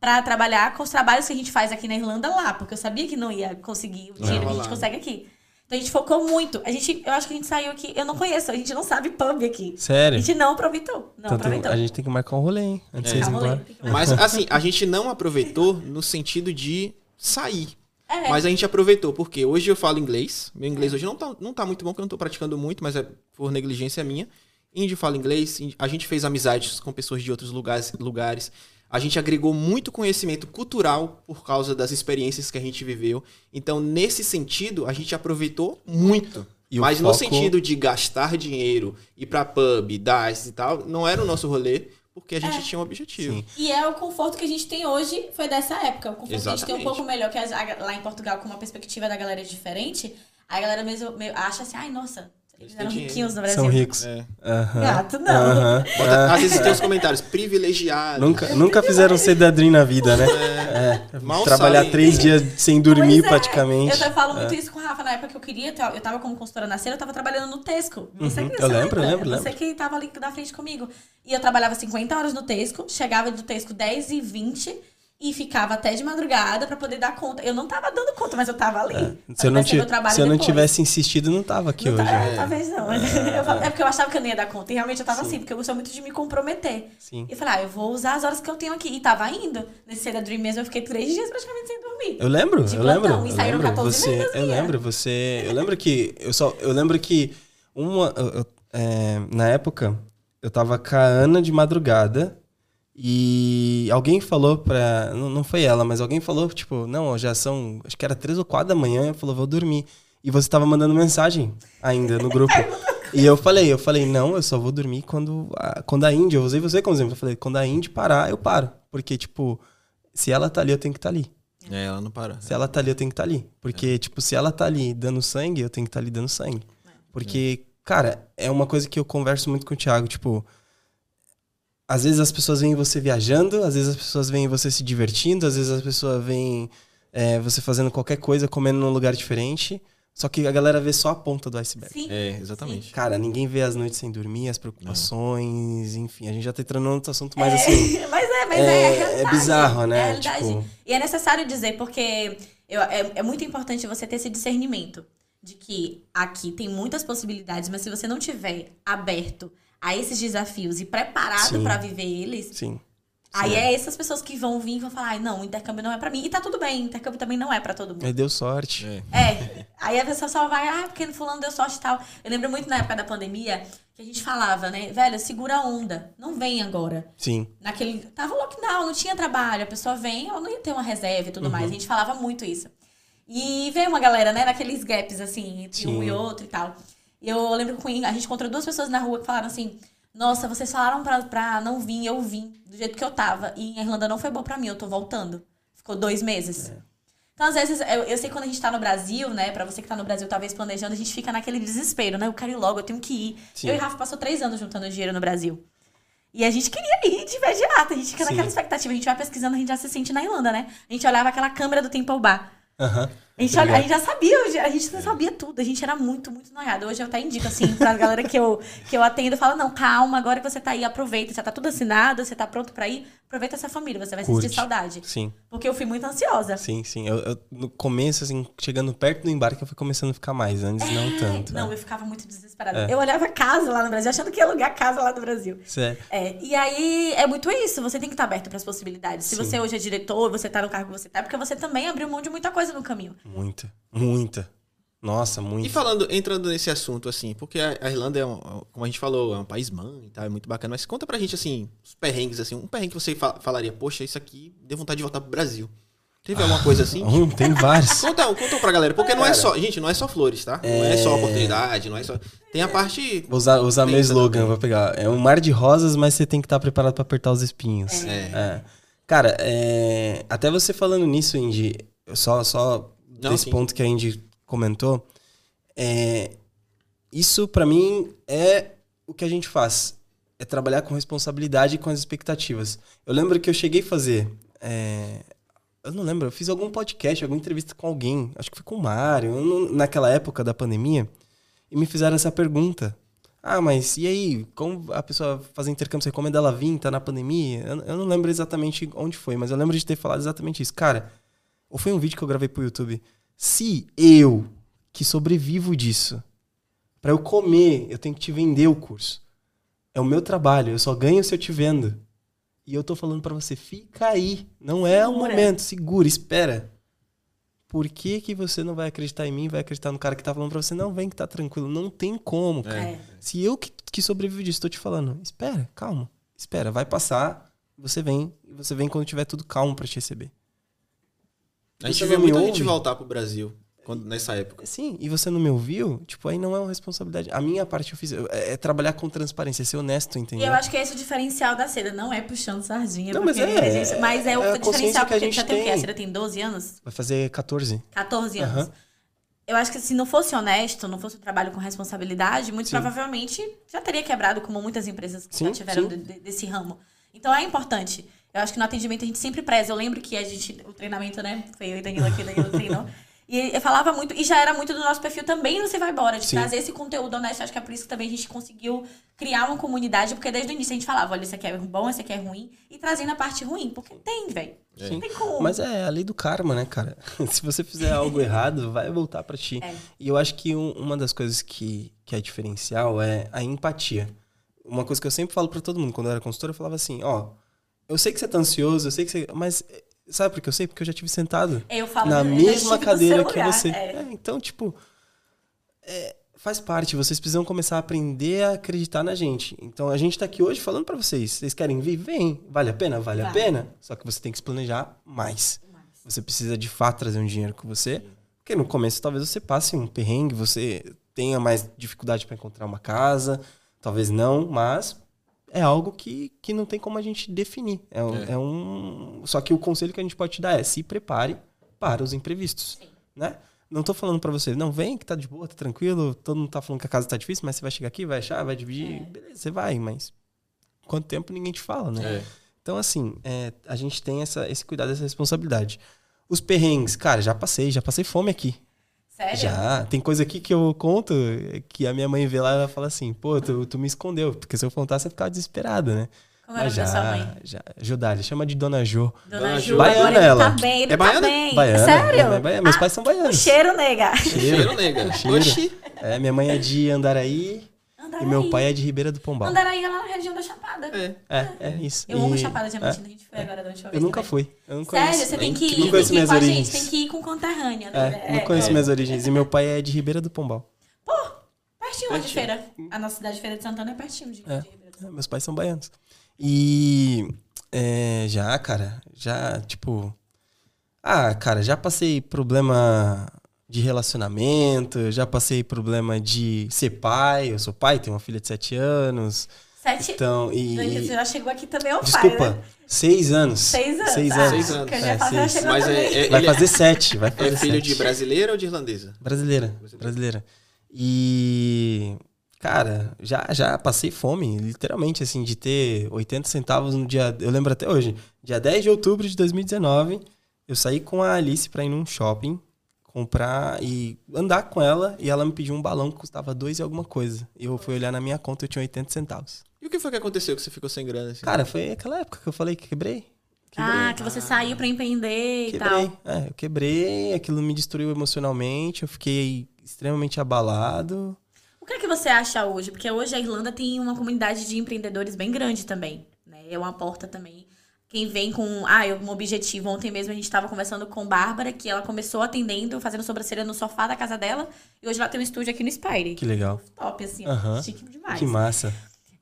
pra trabalhar com os trabalhos que a gente faz aqui na Irlanda lá, porque eu sabia que não ia conseguir o dinheiro que a gente consegue aqui. Então a gente focou muito. A gente, eu acho que a gente saiu aqui, eu não conheço, a gente não sabe pub aqui. A Sério? gente não aproveitou. Não Então aproveitou. a gente tem que marcar um rolê, hein? Antes de É. vocês ir Tá, rolê, embora. Mas assim, a gente não aproveitou no sentido de sair. É. Mas a gente aproveitou, porque hoje eu falo inglês. Meu inglês hoje não tá, não tá muito bom, porque eu não tô praticando muito, mas é por negligência minha. Indy fala inglês, a gente fez amizades com pessoas de outros lugares, lugares. A gente agregou muito conhecimento cultural por causa das experiências que a gente viveu. Então, nesse sentido, a gente aproveitou muito. E mas no foco- sentido de gastar dinheiro, ir pra pub, dice e tal, não era o nosso rolê, porque a gente tinha um objetivo. Sim. E é o conforto que a gente tem hoje, foi dessa época. O conforto que a gente tem um Exatamente. pouco melhor, que a- a- lá em Portugal, com uma perspectiva da galera diferente, a galera mesmo, meio acha assim, ai, nossa, eles eram riquinhos no Brasil. São ricos. É. Gato, não. Bota- às vezes tem os comentários, privilegiados. Nunca, nunca fizeram cidadrinho na vida, né? É. Mal Trabalhar sabem. três dias sem dormir, Pois é. praticamente. Eu falo muito isso com o Rafa na época que eu queria. Eu tava como consultora na cena, eu tava trabalhando no Tesco. Uhum. que Eu você lembro, lembra? lembro, Você que tava ali na frente comigo. E eu trabalhava 50 horas no Tesco, chegava do Tesco 10 e 20 e ficava até de madrugada pra poder dar conta. Eu não tava dando conta, mas eu tava ali. É. Se eu não, se eu não tivesse insistido, não tava aqui Não hoje. tá- é, Talvez não. Eu falo- é porque eu achava que eu não ia dar conta. E realmente eu tava assim, porque eu gostava muito de me comprometer. Sim. E eu falei, ah, eu vou usar as horas que eu tenho aqui. E tava indo. Nesse Seda Dream mesmo, eu fiquei três dias praticamente sem dormir. Eu lembro, De eu plantão, lembro. e eu saíram lembro. 14 você, eu lembro, você. Eu lembro que. Eu só. Eu lembro que uma. eu- eu- é, na época, eu tava com a Ana de madrugada. E alguém falou pra. Não, não foi ela, mas alguém falou, tipo, não, já são. Acho que era três ou quatro da manhã. Falou, vou dormir. E você tava mandando mensagem ainda no grupo. E eu falei, eu falei, não, eu só vou dormir quando a, quando a Indy, eu usei você como exemplo, eu falei, quando a Indy parar, eu paro. Porque, tipo, se ela tá ali, eu tenho que estar ali. É, ela não para. Se ela tá ali, eu tenho que estar ali. Porque, tipo, se ela tá ali dando sangue, eu tenho que estar ali dando sangue. Porque, cara, é uma coisa que eu converso muito com o Thiago, tipo. Às vezes as pessoas veem você viajando, às vezes as pessoas veem você se divertindo, às vezes as pessoas veem é, você fazendo qualquer coisa, comendo num lugar diferente. Só que a galera vê só a ponta do iceberg. Sim. É, exatamente. Cara, ninguém vê as noites sem dormir, as preocupações, enfim. A gente já tá entrando num outro assunto, mas assim. mas é, mas é, é- é bizarro, né? É. Tipo- E é necessário dizer, porque eu- é, é muito importante você ter esse discernimento de que aqui tem muitas possibilidades, mas se você não tiver aberto a esses desafios e preparado pra viver eles, Sim. aí Sim. é essas pessoas que vão vir e vão falar, ai, não, o intercâmbio não é pra mim. E tá tudo bem, intercâmbio também não é pra todo mundo. Aí deu sorte. É. É, aí a pessoa só vai, ah, porque fulano deu sorte e tal. Eu lembro muito na época da pandemia que a gente falava, né, velho, segura a onda, não vem agora. Sim. Naquele. Tava lockdown, não tinha trabalho, a pessoa vem, ela não ia ter uma reserva e tudo Uhum. mais. A gente falava muito isso. E veio uma galera, né, naqueles gaps, assim, entre um Sim. e outro e tal. E eu lembro que a gente encontrou duas pessoas na rua que falaram assim: Nossa, vocês falaram pra, pra não vir, eu vim, do jeito que eu tava. E a Irlanda não foi bom pra mim, eu tô voltando. Ficou dois meses. É. Então, às vezes, eu, eu sei que quando a gente tá no Brasil, né? Pra você que tá no Brasil, talvez planejando, a gente fica naquele desespero, né? Eu quero ir logo, eu tenho que ir. Sim. Eu e Rafa passou três anos juntando dinheiro no Brasil. E a gente queria ir de imediato. A gente fica Sim. naquela expectativa. A gente vai pesquisando, a gente já se sente na Irlanda, né? A gente olhava aquela câmera do Temple Bar. Aham. A gente, Tá a gente já sabia, a gente já sabia tudo. A gente era muito, muito noiado. Hoje eu até indico, assim, pra galera que eu, que eu atendo, fala, não, calma, agora que você tá aí, aproveita. Já tá tudo assinado, você tá pronto pra ir, aproveita essa família, você vai Curte. sentir saudade. Sim, Porque eu fui muito ansiosa. sim, sim. Eu, eu- no começo, assim, chegando perto do embarque, eu fui começando a ficar mais. Antes, não tanto. Não, né? eu ficava muito desesperada. É. Eu olhava casa lá no Brasil, achando que ia alugar casa lá no Brasil. Sério. É, e aí é muito isso, você tem que estar aberto para as possibilidades. Se Sim. você hoje é diretor, você tá no cargo que você tá, é porque você também abriu mão de muita coisa no caminho. Muita, muita. Nossa, E muito. falando, entrando nesse assunto, assim, porque a Irlanda é, um, como a gente falou, é um país mãe e tal, é muito bacana, mas conta pra gente, assim, os perrengues, assim, um perrengue que você fa- falaria, poxa, isso aqui deu vontade de voltar pro Brasil. Teve alguma coisa assim? Um, tem vários. Conta, conta pra galera, porque não é Cara. só, gente, não é só flores, tá? Não é só oportunidade, não é só... Tem a parte... Vou usar, usar meu slogan, também. vou pegar. É um mar de rosas, mas você tem que estar preparado pra apertar os espinhos. É. É. Cara, é, até você falando nisso, Indy, só, só Não, desse sim. ponto que a Indy comentou, é, isso pra mim é o que a gente faz. É trabalhar com responsabilidade e com as expectativas. Eu lembro que eu cheguei a fazer. é, eu não lembro, eu fiz algum podcast, alguma entrevista com alguém, acho que foi com o Mário, não- naquela época da pandemia, e me fizeram essa pergunta. Ah, mas e aí? Como a pessoa fazer intercâmbio, você recomenda ela vir, tá na pandemia? Eu, eu não lembro exatamente onde foi, mas eu lembro de ter falado exatamente isso. Cara, ou foi um vídeo que eu gravei pro YouTube. Se eu, que sobrevivo disso, para eu comer, eu tenho que te vender o curso. É o meu trabalho, eu só ganho se eu te vendo. E eu tô falando para você, fica aí. Não é o Segura. momento, segura, espera. Por que, que você não vai acreditar em mim, vai acreditar no cara que tá falando pra você, não, vem que tá tranquilo. Não tem como, cara. É. Se eu que, que sobrevivo disso, tô te falando, espera, calma, espera, vai passar, você vem, e você vem quando tiver tudo calmo pra te receber. A gente me muita gente ouve? voltar pro Brasil quando, nessa época. Sim, e você não me ouviu, tipo, aí não é uma responsabilidade. A minha parte eu fiz, é, é trabalhar com transparência, é ser honesto, E entendeu? eu acho que é esse o diferencial da Seda. Não é puxando sardinha. Não, mas é, gente- mas é o é consciência diferencial, que a porque gente já tem o quê? A tem. Seda tem 12 anos? Vai fazer 14. 14 anos. Aham. Eu acho que se não fosse honesto, não fosse um trabalho com responsabilidade, muito Sim. provavelmente já teria quebrado, como muitas empresas que já Sim, tiveram sim. de- de- desse ramo. Então é importante. Eu acho que no atendimento a gente sempre preza. Eu lembro que a gente, o treinamento, né? Foi eu e Danilo aqui, Danilo treinou. E eu falava muito, e já era muito do nosso perfil também no Você Vai Embora, de Sim. trazer esse conteúdo honesto. Acho que é por isso que também a gente conseguiu criar uma comunidade, porque desde o início a gente falava, olha, isso aqui é bom, isso aqui é ruim, e trazendo a parte ruim, porque tem, velho. Não tem como. Mas é a lei do karma, né, cara? Se você fizer algo errado, vai voltar pra ti. É. E eu acho que um- uma das coisas que, que é diferencial é a empatia. Uma coisa que eu sempre falo pra todo mundo, quando eu era consultor, eu falava assim, ó, eu sei que você tá ansioso, eu sei que você... Mas eh, sabe por que eu sei? Porque eu já tive sentado Eu falo na eu mesma cadeira que você. é. É, então, tipo, é, faz parte. Vocês precisam começar a aprender a acreditar na gente. Então, a gente tá aqui hoje falando pra vocês. Vocês querem vir? Vem. Vale a pena? Vale a pena. Só que você tem que se planejar mais. Você precisa de fato trazer um dinheiro com você. Porque no começo talvez você passe um perrengue, você tenha mais dificuldade para encontrar uma casa, talvez não, mas é algo que, que não tem como a gente definir. É um, É. é um- Só que o conselho que a gente pode te dar é se prepare para os imprevistos. Né? Não tô falando para você, não, vem que tá de boa, tá tranquilo, todo mundo tá falando que a casa tá difícil, mas você vai chegar aqui, vai achar, vai dividir, É. beleza, você vai, mas quanto tempo ninguém te fala, né? É. Então, assim, é, a gente tem essa, esse cuidado, essa responsabilidade. Os perrengues, cara, já passei, já passei fome aqui. Sério? Já. Tem coisa aqui que eu conto que a minha mãe vê lá e ela fala assim, pô, tu, tu me escondeu. Porque se eu contar, você ficava desesperada, né? Como era o Mas nome da sua mãe? já, já. Jodali, chama de Dona Jo. Dona Ju. agora Baiana ele ela. tá bem, ele É tá baiana? bem. Baiana. Sério? mãe é baiana. Meus Ah, pais são O baianos. cheiro, nega. Cheiro, nega. Cheiro. Oxi. É, minha mãe é de Andaraí Andaraí. e meu pai é de Ribeira do Pombal. Andaraí é lá na região da Chapada. É. É, é isso. Eu amo E- Chapada é, Diamantina, a gente foi agora da última vez Eu nunca também. fui. Eu não Sério, conheço. você tem que ir, não tem conheço que ir minhas com a origens. gente, tem que ir com conterrânea. É, né? não conheço minhas origens. E meu pai é de Ribeira do Pombal. Pertinho lá de Pertinho. feira. A nossa cidade de Feira de Santana é pertinho de, É. de Ribeirão do. É, Meus pais são baianos. E é, já, cara, já, tipo. Ah, cara, já passei problema de relacionamento, já passei problema de ser pai. Eu sou pai, tenho uma filha de 7 anos. Sete. Então, e. Você já chegou aqui também ao pai, Desculpa, né? seis anos. Seis anos. Seis Ah, anos. Seis anos. É, faço, seis. Mas é, é- Vai ele fazer sete, vai fazer é filho sete. de brasileira ou de irlandesa? Brasileira, brasileira. E cara, já já passei fome, literalmente assim, de ter 80 centavos no dia, eu lembro até hoje, dia 10 de outubro de 2019, eu saí com a Alice pra ir num shopping comprar e andar com ela e ela me pediu um balão que custava dois e alguma coisa. E eu fui olhar na minha conta e eu tinha 80 centavos. E o que foi que aconteceu que você ficou sem grana? Assim? Cara, foi aquela época que eu falei que quebrei. Quebrei. Ah, que você saiu pra empreender e Quebrei. tal. É, eu quebrei, aquilo me destruiu emocionalmente, eu fiquei extremamente abalado. O que é que você acha hoje? Porque hoje a Irlanda tem uma comunidade de empreendedores bem grande também. Né? É uma porta também. Quem vem com ah, um objetivo. Ontem mesmo a gente estava conversando com Bárbara, que ela começou atendendo, fazendo sobrancelha no sofá da casa dela. E hoje ela tem um estúdio aqui no Spire. Que legal. Top, assim, Aham. chique demais. Que massa.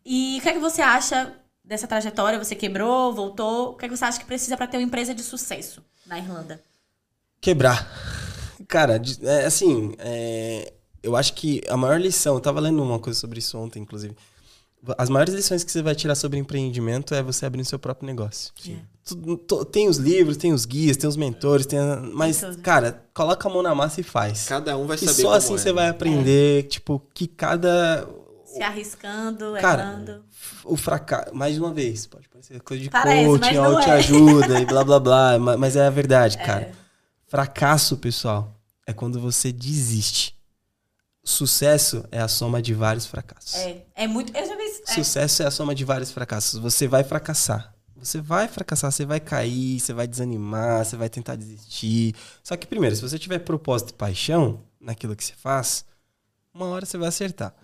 E o que é que você acha dessa trajetória? Você quebrou, voltou? O que é que você acha que precisa para ter uma empresa de sucesso na Irlanda? Quebrar. Cara, é, assim, é, eu acho que a maior lição, eu tava lendo uma coisa sobre isso ontem, inclusive. As maiores lições que você vai tirar sobre empreendimento é você abrir o seu próprio negócio. Sim. Tu- tu- Tem os livros, tem os guias, tem os mentores, tem a- mas, cara, coloca a mão na massa e faz. Cada um vai E saber só como assim é, você né? vai aprender, tipo, que cada Se arriscando, Cara, errando. o fracasso, mais uma vez, pode parecer coisa de Parece, coaching, não é. autoajuda e blá blá blá, ma- mas é a verdade, cara. Fracasso, pessoal, é quando você desiste. Sucesso é a soma de vários fracassos. É, é muito. Eu já vi isso. É. Sucesso é a soma de vários fracassos. Você vai fracassar. Você vai fracassar, você vai cair, você vai desanimar, você vai tentar desistir. Só que, primeiro, se você tiver propósito e paixão naquilo que você faz, uma hora você vai acertar.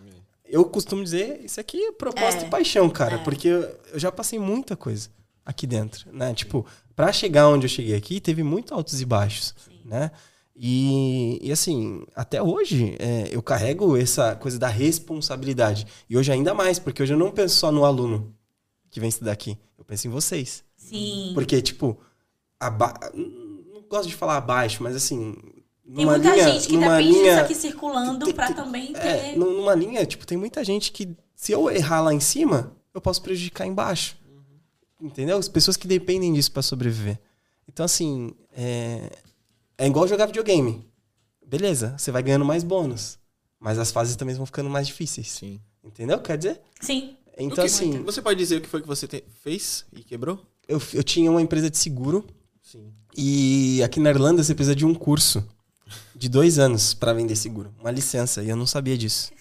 Eu costumo dizer, isso aqui é propósito É. e paixão, cara, É. porque eu, eu já passei muita coisa aqui dentro, né? Tipo, pra chegar onde eu cheguei aqui, teve muito altos e baixos, né? E, e assim, até hoje, é, eu carrego essa coisa da responsabilidade. E hoje ainda mais, porque hoje eu não penso só no aluno que vem estudar aqui. Eu penso em vocês. Sim. Porque, tipo, aba... não gosto de falar abaixo, mas assim. Tem muita linha, gente que depende linha, disso aqui circulando tem- pra tem- também ter. É, num- numa linha, tipo, tem muita gente que, se eu errar lá em cima, eu posso prejudicar embaixo. Entendeu? As pessoas que dependem disso pra sobreviver. Então, assim, é, é igual jogar videogame. Beleza, você vai ganhando mais bônus. Mas as fases também vão ficando mais difíceis. Sim. Entendeu? Quer dizer? Sim. Então, que- assim, Você pode dizer o que foi que você te- fez e quebrou? eu, eu tinha uma empresa de seguro Sim. E aqui na Irlanda você precisa de um curso de dois anos para vender seguro. Uma licença. E eu não sabia disso.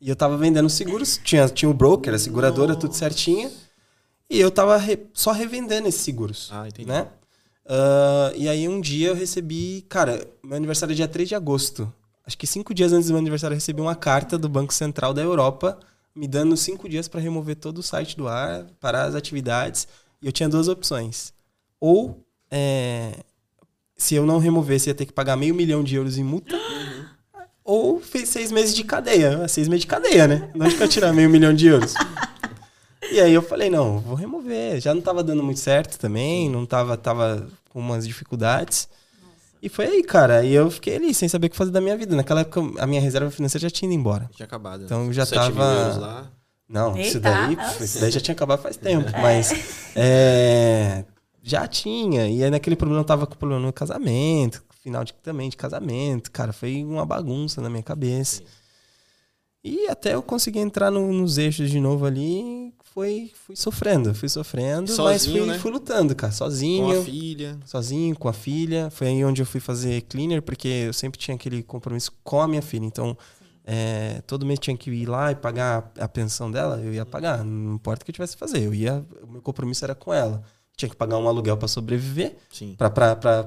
E eu tava vendendo seguros. Tinha, tinha o broker, a seguradora, tudo certinho. E eu tava re- só revendendo esses seguros. Ah, entendi. Né? Ah, e aí um dia eu recebi... Cara, meu aniversário é dia 3 de agosto. Acho que cinco dias antes do meu aniversário eu recebi uma carta do Banco Central da Europa me dando cinco dias para remover todo o site do ar, parar as atividades. E eu tinha duas opções. Ou é, se eu não removesse, ia ter que pagar meio milhão de euros em multa. Ou fez seis meses de cadeia. Seis meses de cadeia, né? Não que eu tirar meio milhão de euros. E aí eu falei, não, vou remover. Já não tava dando muito certo também, não tava, tava com umas dificuldades. E foi aí, cara. E eu fiquei ali sem saber o que fazer da minha vida. Naquela época, a minha reserva financeira já tinha ido embora. Tinha acabado. né? Então, já Sete mil tava- euros lá. Não, Eita, isso daí, nossa. isso daí já tinha acabado faz tempo, mas é, já tinha. E aí naquele problema eu tava com problema no casamento, final de, também de casamento, cara, foi uma bagunça na minha cabeça. Sim. E até eu conseguir entrar no- nos eixos de novo ali, foi, fui sofrendo, fui sofrendo, mas Sozinho, fui, né? fui lutando, cara, Com sozinho a filha. sozinho, com a filha. Foi aí onde eu fui fazer cleaner, porque eu sempre tinha aquele compromisso com a minha filha. Então, é, todo mês tinha que ir lá e pagar a pensão dela, eu ia pagar. Não importa o que eu tivesse que fazer. Eu ia, o meu compromisso era com ela. Tinha que pagar um aluguel para sobreviver,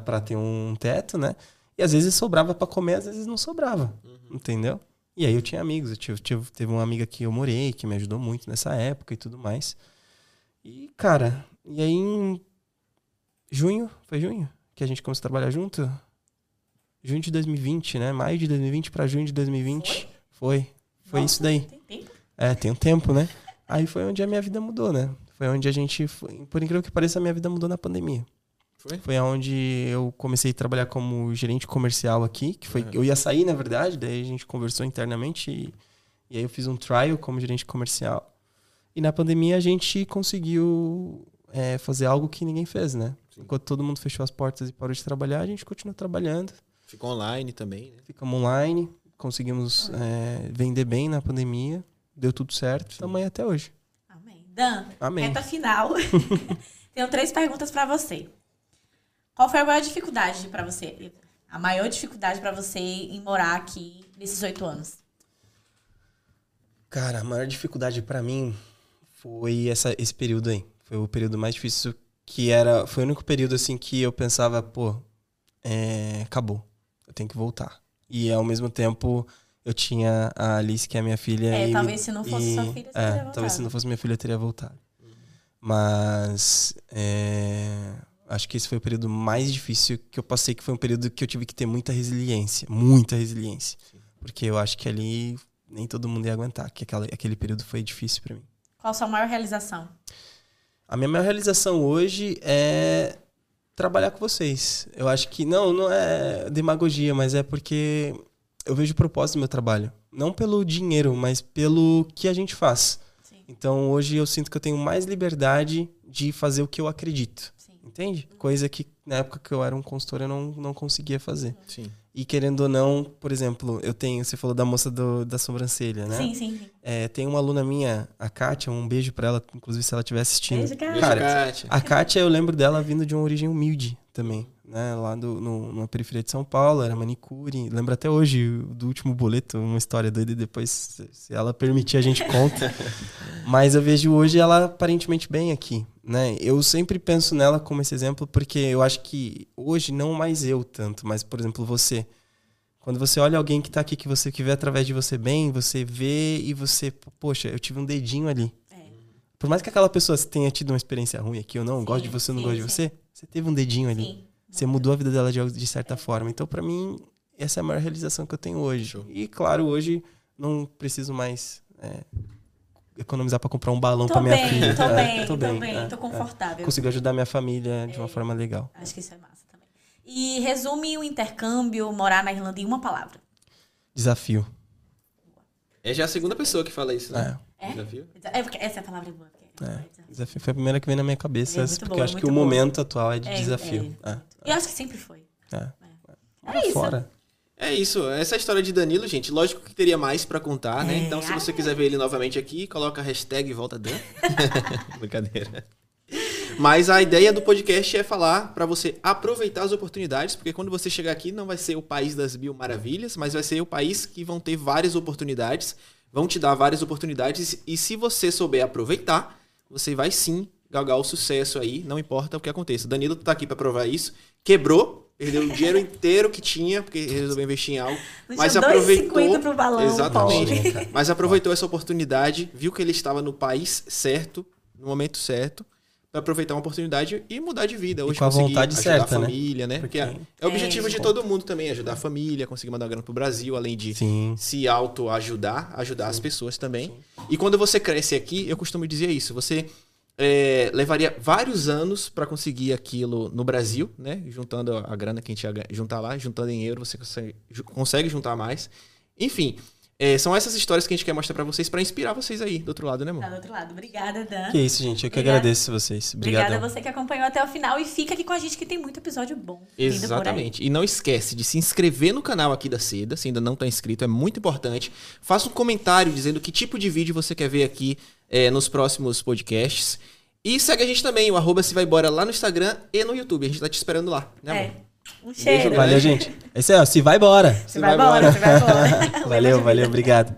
pra ter um teto, né? E às vezes sobrava para comer, às vezes não sobrava. Entendeu? E aí eu tinha amigos. Eu tive, tive- teve uma amiga que eu morei, que me ajudou muito nessa época e tudo mais. E, cara, e aí em junho, foi junho que a gente começou a trabalhar junto? Junho de 2020, né? Maio de 2020 para junho de 2020. Foi. Foi, Nossa, isso daí. Tem tempo? É, tem um tempo, né? Aí foi onde a minha vida mudou, né? Foi onde a gente, foi- por incrível que pareça, a minha vida mudou na pandemia. Foi? Foi onde eu comecei a trabalhar como gerente comercial aqui, que foi, Uhum. eu ia sair, na verdade, daí a gente conversou internamente e, e aí eu fiz um trial como gerente comercial. E na pandemia a gente conseguiu é, fazer algo que ninguém fez, né? Sim. Enquanto todo mundo fechou as portas e parou de trabalhar, a gente continuou trabalhando. Ficou online também, né? Ficamos online, conseguimos é, vender bem na pandemia, deu tudo certo, aí até hoje. Amém. Dan, Amém. reta final. Tenho três perguntas pra você. Qual foi a maior dificuldade pra você? A maior dificuldade pra você em morar aqui nesses oito anos? Cara, a maior dificuldade pra mim foi essa, esse período aí. Foi o período mais difícil que era. Foi o único período assim que eu pensava, pô, é, acabou. Eu tenho que voltar. E ao mesmo tempo eu tinha a Alice, que é a minha filha. É, e- talvez se não fosse e- sua filha, você é, teria Talvez voltado. se não fosse minha filha, eu teria voltado. Mas é, acho que esse foi o período mais difícil que eu passei, que foi um período que eu tive que ter muita resiliência. Muita resiliência. Porque eu acho que ali nem todo mundo ia aguentar, que aquela, aquele período foi difícil pra mim. Qual a sua maior realização? A minha maior realização hoje é trabalhar com vocês. Eu acho que não, não é demagogia, mas é porque eu vejo o propósito do meu trabalho. Não pelo dinheiro, mas pelo que a gente faz. Sim, Então hoje eu sinto que eu tenho mais liberdade de fazer o que eu acredito. Entende? Coisa que na época que eu era um consultor eu não, não conseguia fazer. Sim. E querendo ou não, por exemplo, eu tenho, você falou da moça do- da sobrancelha, né? Sim, sim, sim. É, tem uma aluna minha, a Kátia, um beijo pra ela, inclusive se ela estiver assistindo. Beijo, cara. Beijo, Kátia. A Kátia, eu lembro dela vindo de uma origem humilde também, né? Lá do, no, numa periferia de São Paulo, era manicure. Lembro até hoje do último boleto, uma história doida, e depois, se, ela permitir, a gente conta. Mas eu vejo hoje ela aparentemente bem aqui, né? Eu sempre penso nela como esse exemplo porque eu acho que hoje não mais eu tanto, mas por exemplo você, quando você olha alguém que tá aqui que você que vê através de você bem, você vê e você, poxa, eu tive um dedinho ali. É. Por mais que aquela pessoa tenha tido uma experiência ruim aqui ou não, Sim, gosto de você ou não sim, gosto de sim. você, você teve um dedinho ali. Sim. Você mudou a vida dela de, de certa forma. Então, pra mim, essa é a maior realização que eu tenho hoje. Show. E, claro, hoje não preciso mais é, economizar pra comprar um balão Tô pra minha bem, filha. tô É, bem, tô bem, é, tô é. confortável. Consigo ajudar minha família de uma forma legal. Acho que isso é massa também. E resume o intercâmbio, morar na Irlanda em uma palavra. Desafio. É já a segunda pessoa que fala isso, né? É? Desafio. É porque essa é a palavra boa. É. Desafio foi a primeira que veio na minha cabeça, É porque boa, eu acho que muito o boa. momento atual é de É, desafio. é. É. Eu acho que sempre foi. É. É isso. Fora. É isso, essa é história de Danilo, gente. Lógico que teria mais pra contar, né? Então, se você quiser ver ele novamente aqui, coloca a hashtag volta Dan. Brincadeira. Mas a ideia do podcast é falar pra você aproveitar as oportunidades, porque quando você chegar aqui não vai ser o país das mil maravilhas, mas vai ser o país que vão ter várias oportunidades, vão te dar várias oportunidades e se você souber aproveitar, você vai sim galgar o sucesso aí, não importa o que aconteça. Danilo tá aqui pra provar isso. Quebrou, perdeu o dinheiro inteiro que tinha, porque resolveu investir em algo, Não mas aproveitou 2,50 pro balão, Exatamente. Mas aproveitou essa oportunidade, viu que ele estava no país certo, no momento certo, para aproveitar uma oportunidade e mudar de vida. Hoje com a conseguir vontade ajudar certa, a né? família, né? Porque é, Porque- é o objetivo É. de todo mundo também, ajudar a família, conseguir mandar grana pro Brasil, além de Sim. se auto-ajudar, ajudar as pessoas também. E quando você cresce aqui, eu costumo dizer isso, você é, levaria vários anos para conseguir aquilo no Brasil, né? Juntando a grana que a gente ia juntar lá, juntando em euro, você consegue juntar mais. Enfim, é, são essas histórias que a gente quer mostrar para vocês, para inspirar vocês aí do outro lado, né, amor? Tá do outro lado. Obrigada, Dan. Que isso, gente. Eu que Obrigada. agradeço vocês. Obrigada Obrigado. a você que acompanhou até o final e fica aqui com a gente que tem muito episódio bom. Exatamente. E não esquece de se inscrever no canal aqui da Seda, se ainda não está inscrito, é muito importante. Faça um comentário dizendo que tipo de vídeo você quer ver aqui é, nos próximos podcasts. E segue a gente também, o arroba se vai embora lá no Instagram e no YouTube. A gente tá te esperando lá, né, amor? É. Um cheiro. Beijo, Valeu, gente. Esse é, ó, se vai embora. Você vai embora, você vai embora. Valeu, valeu, obrigado.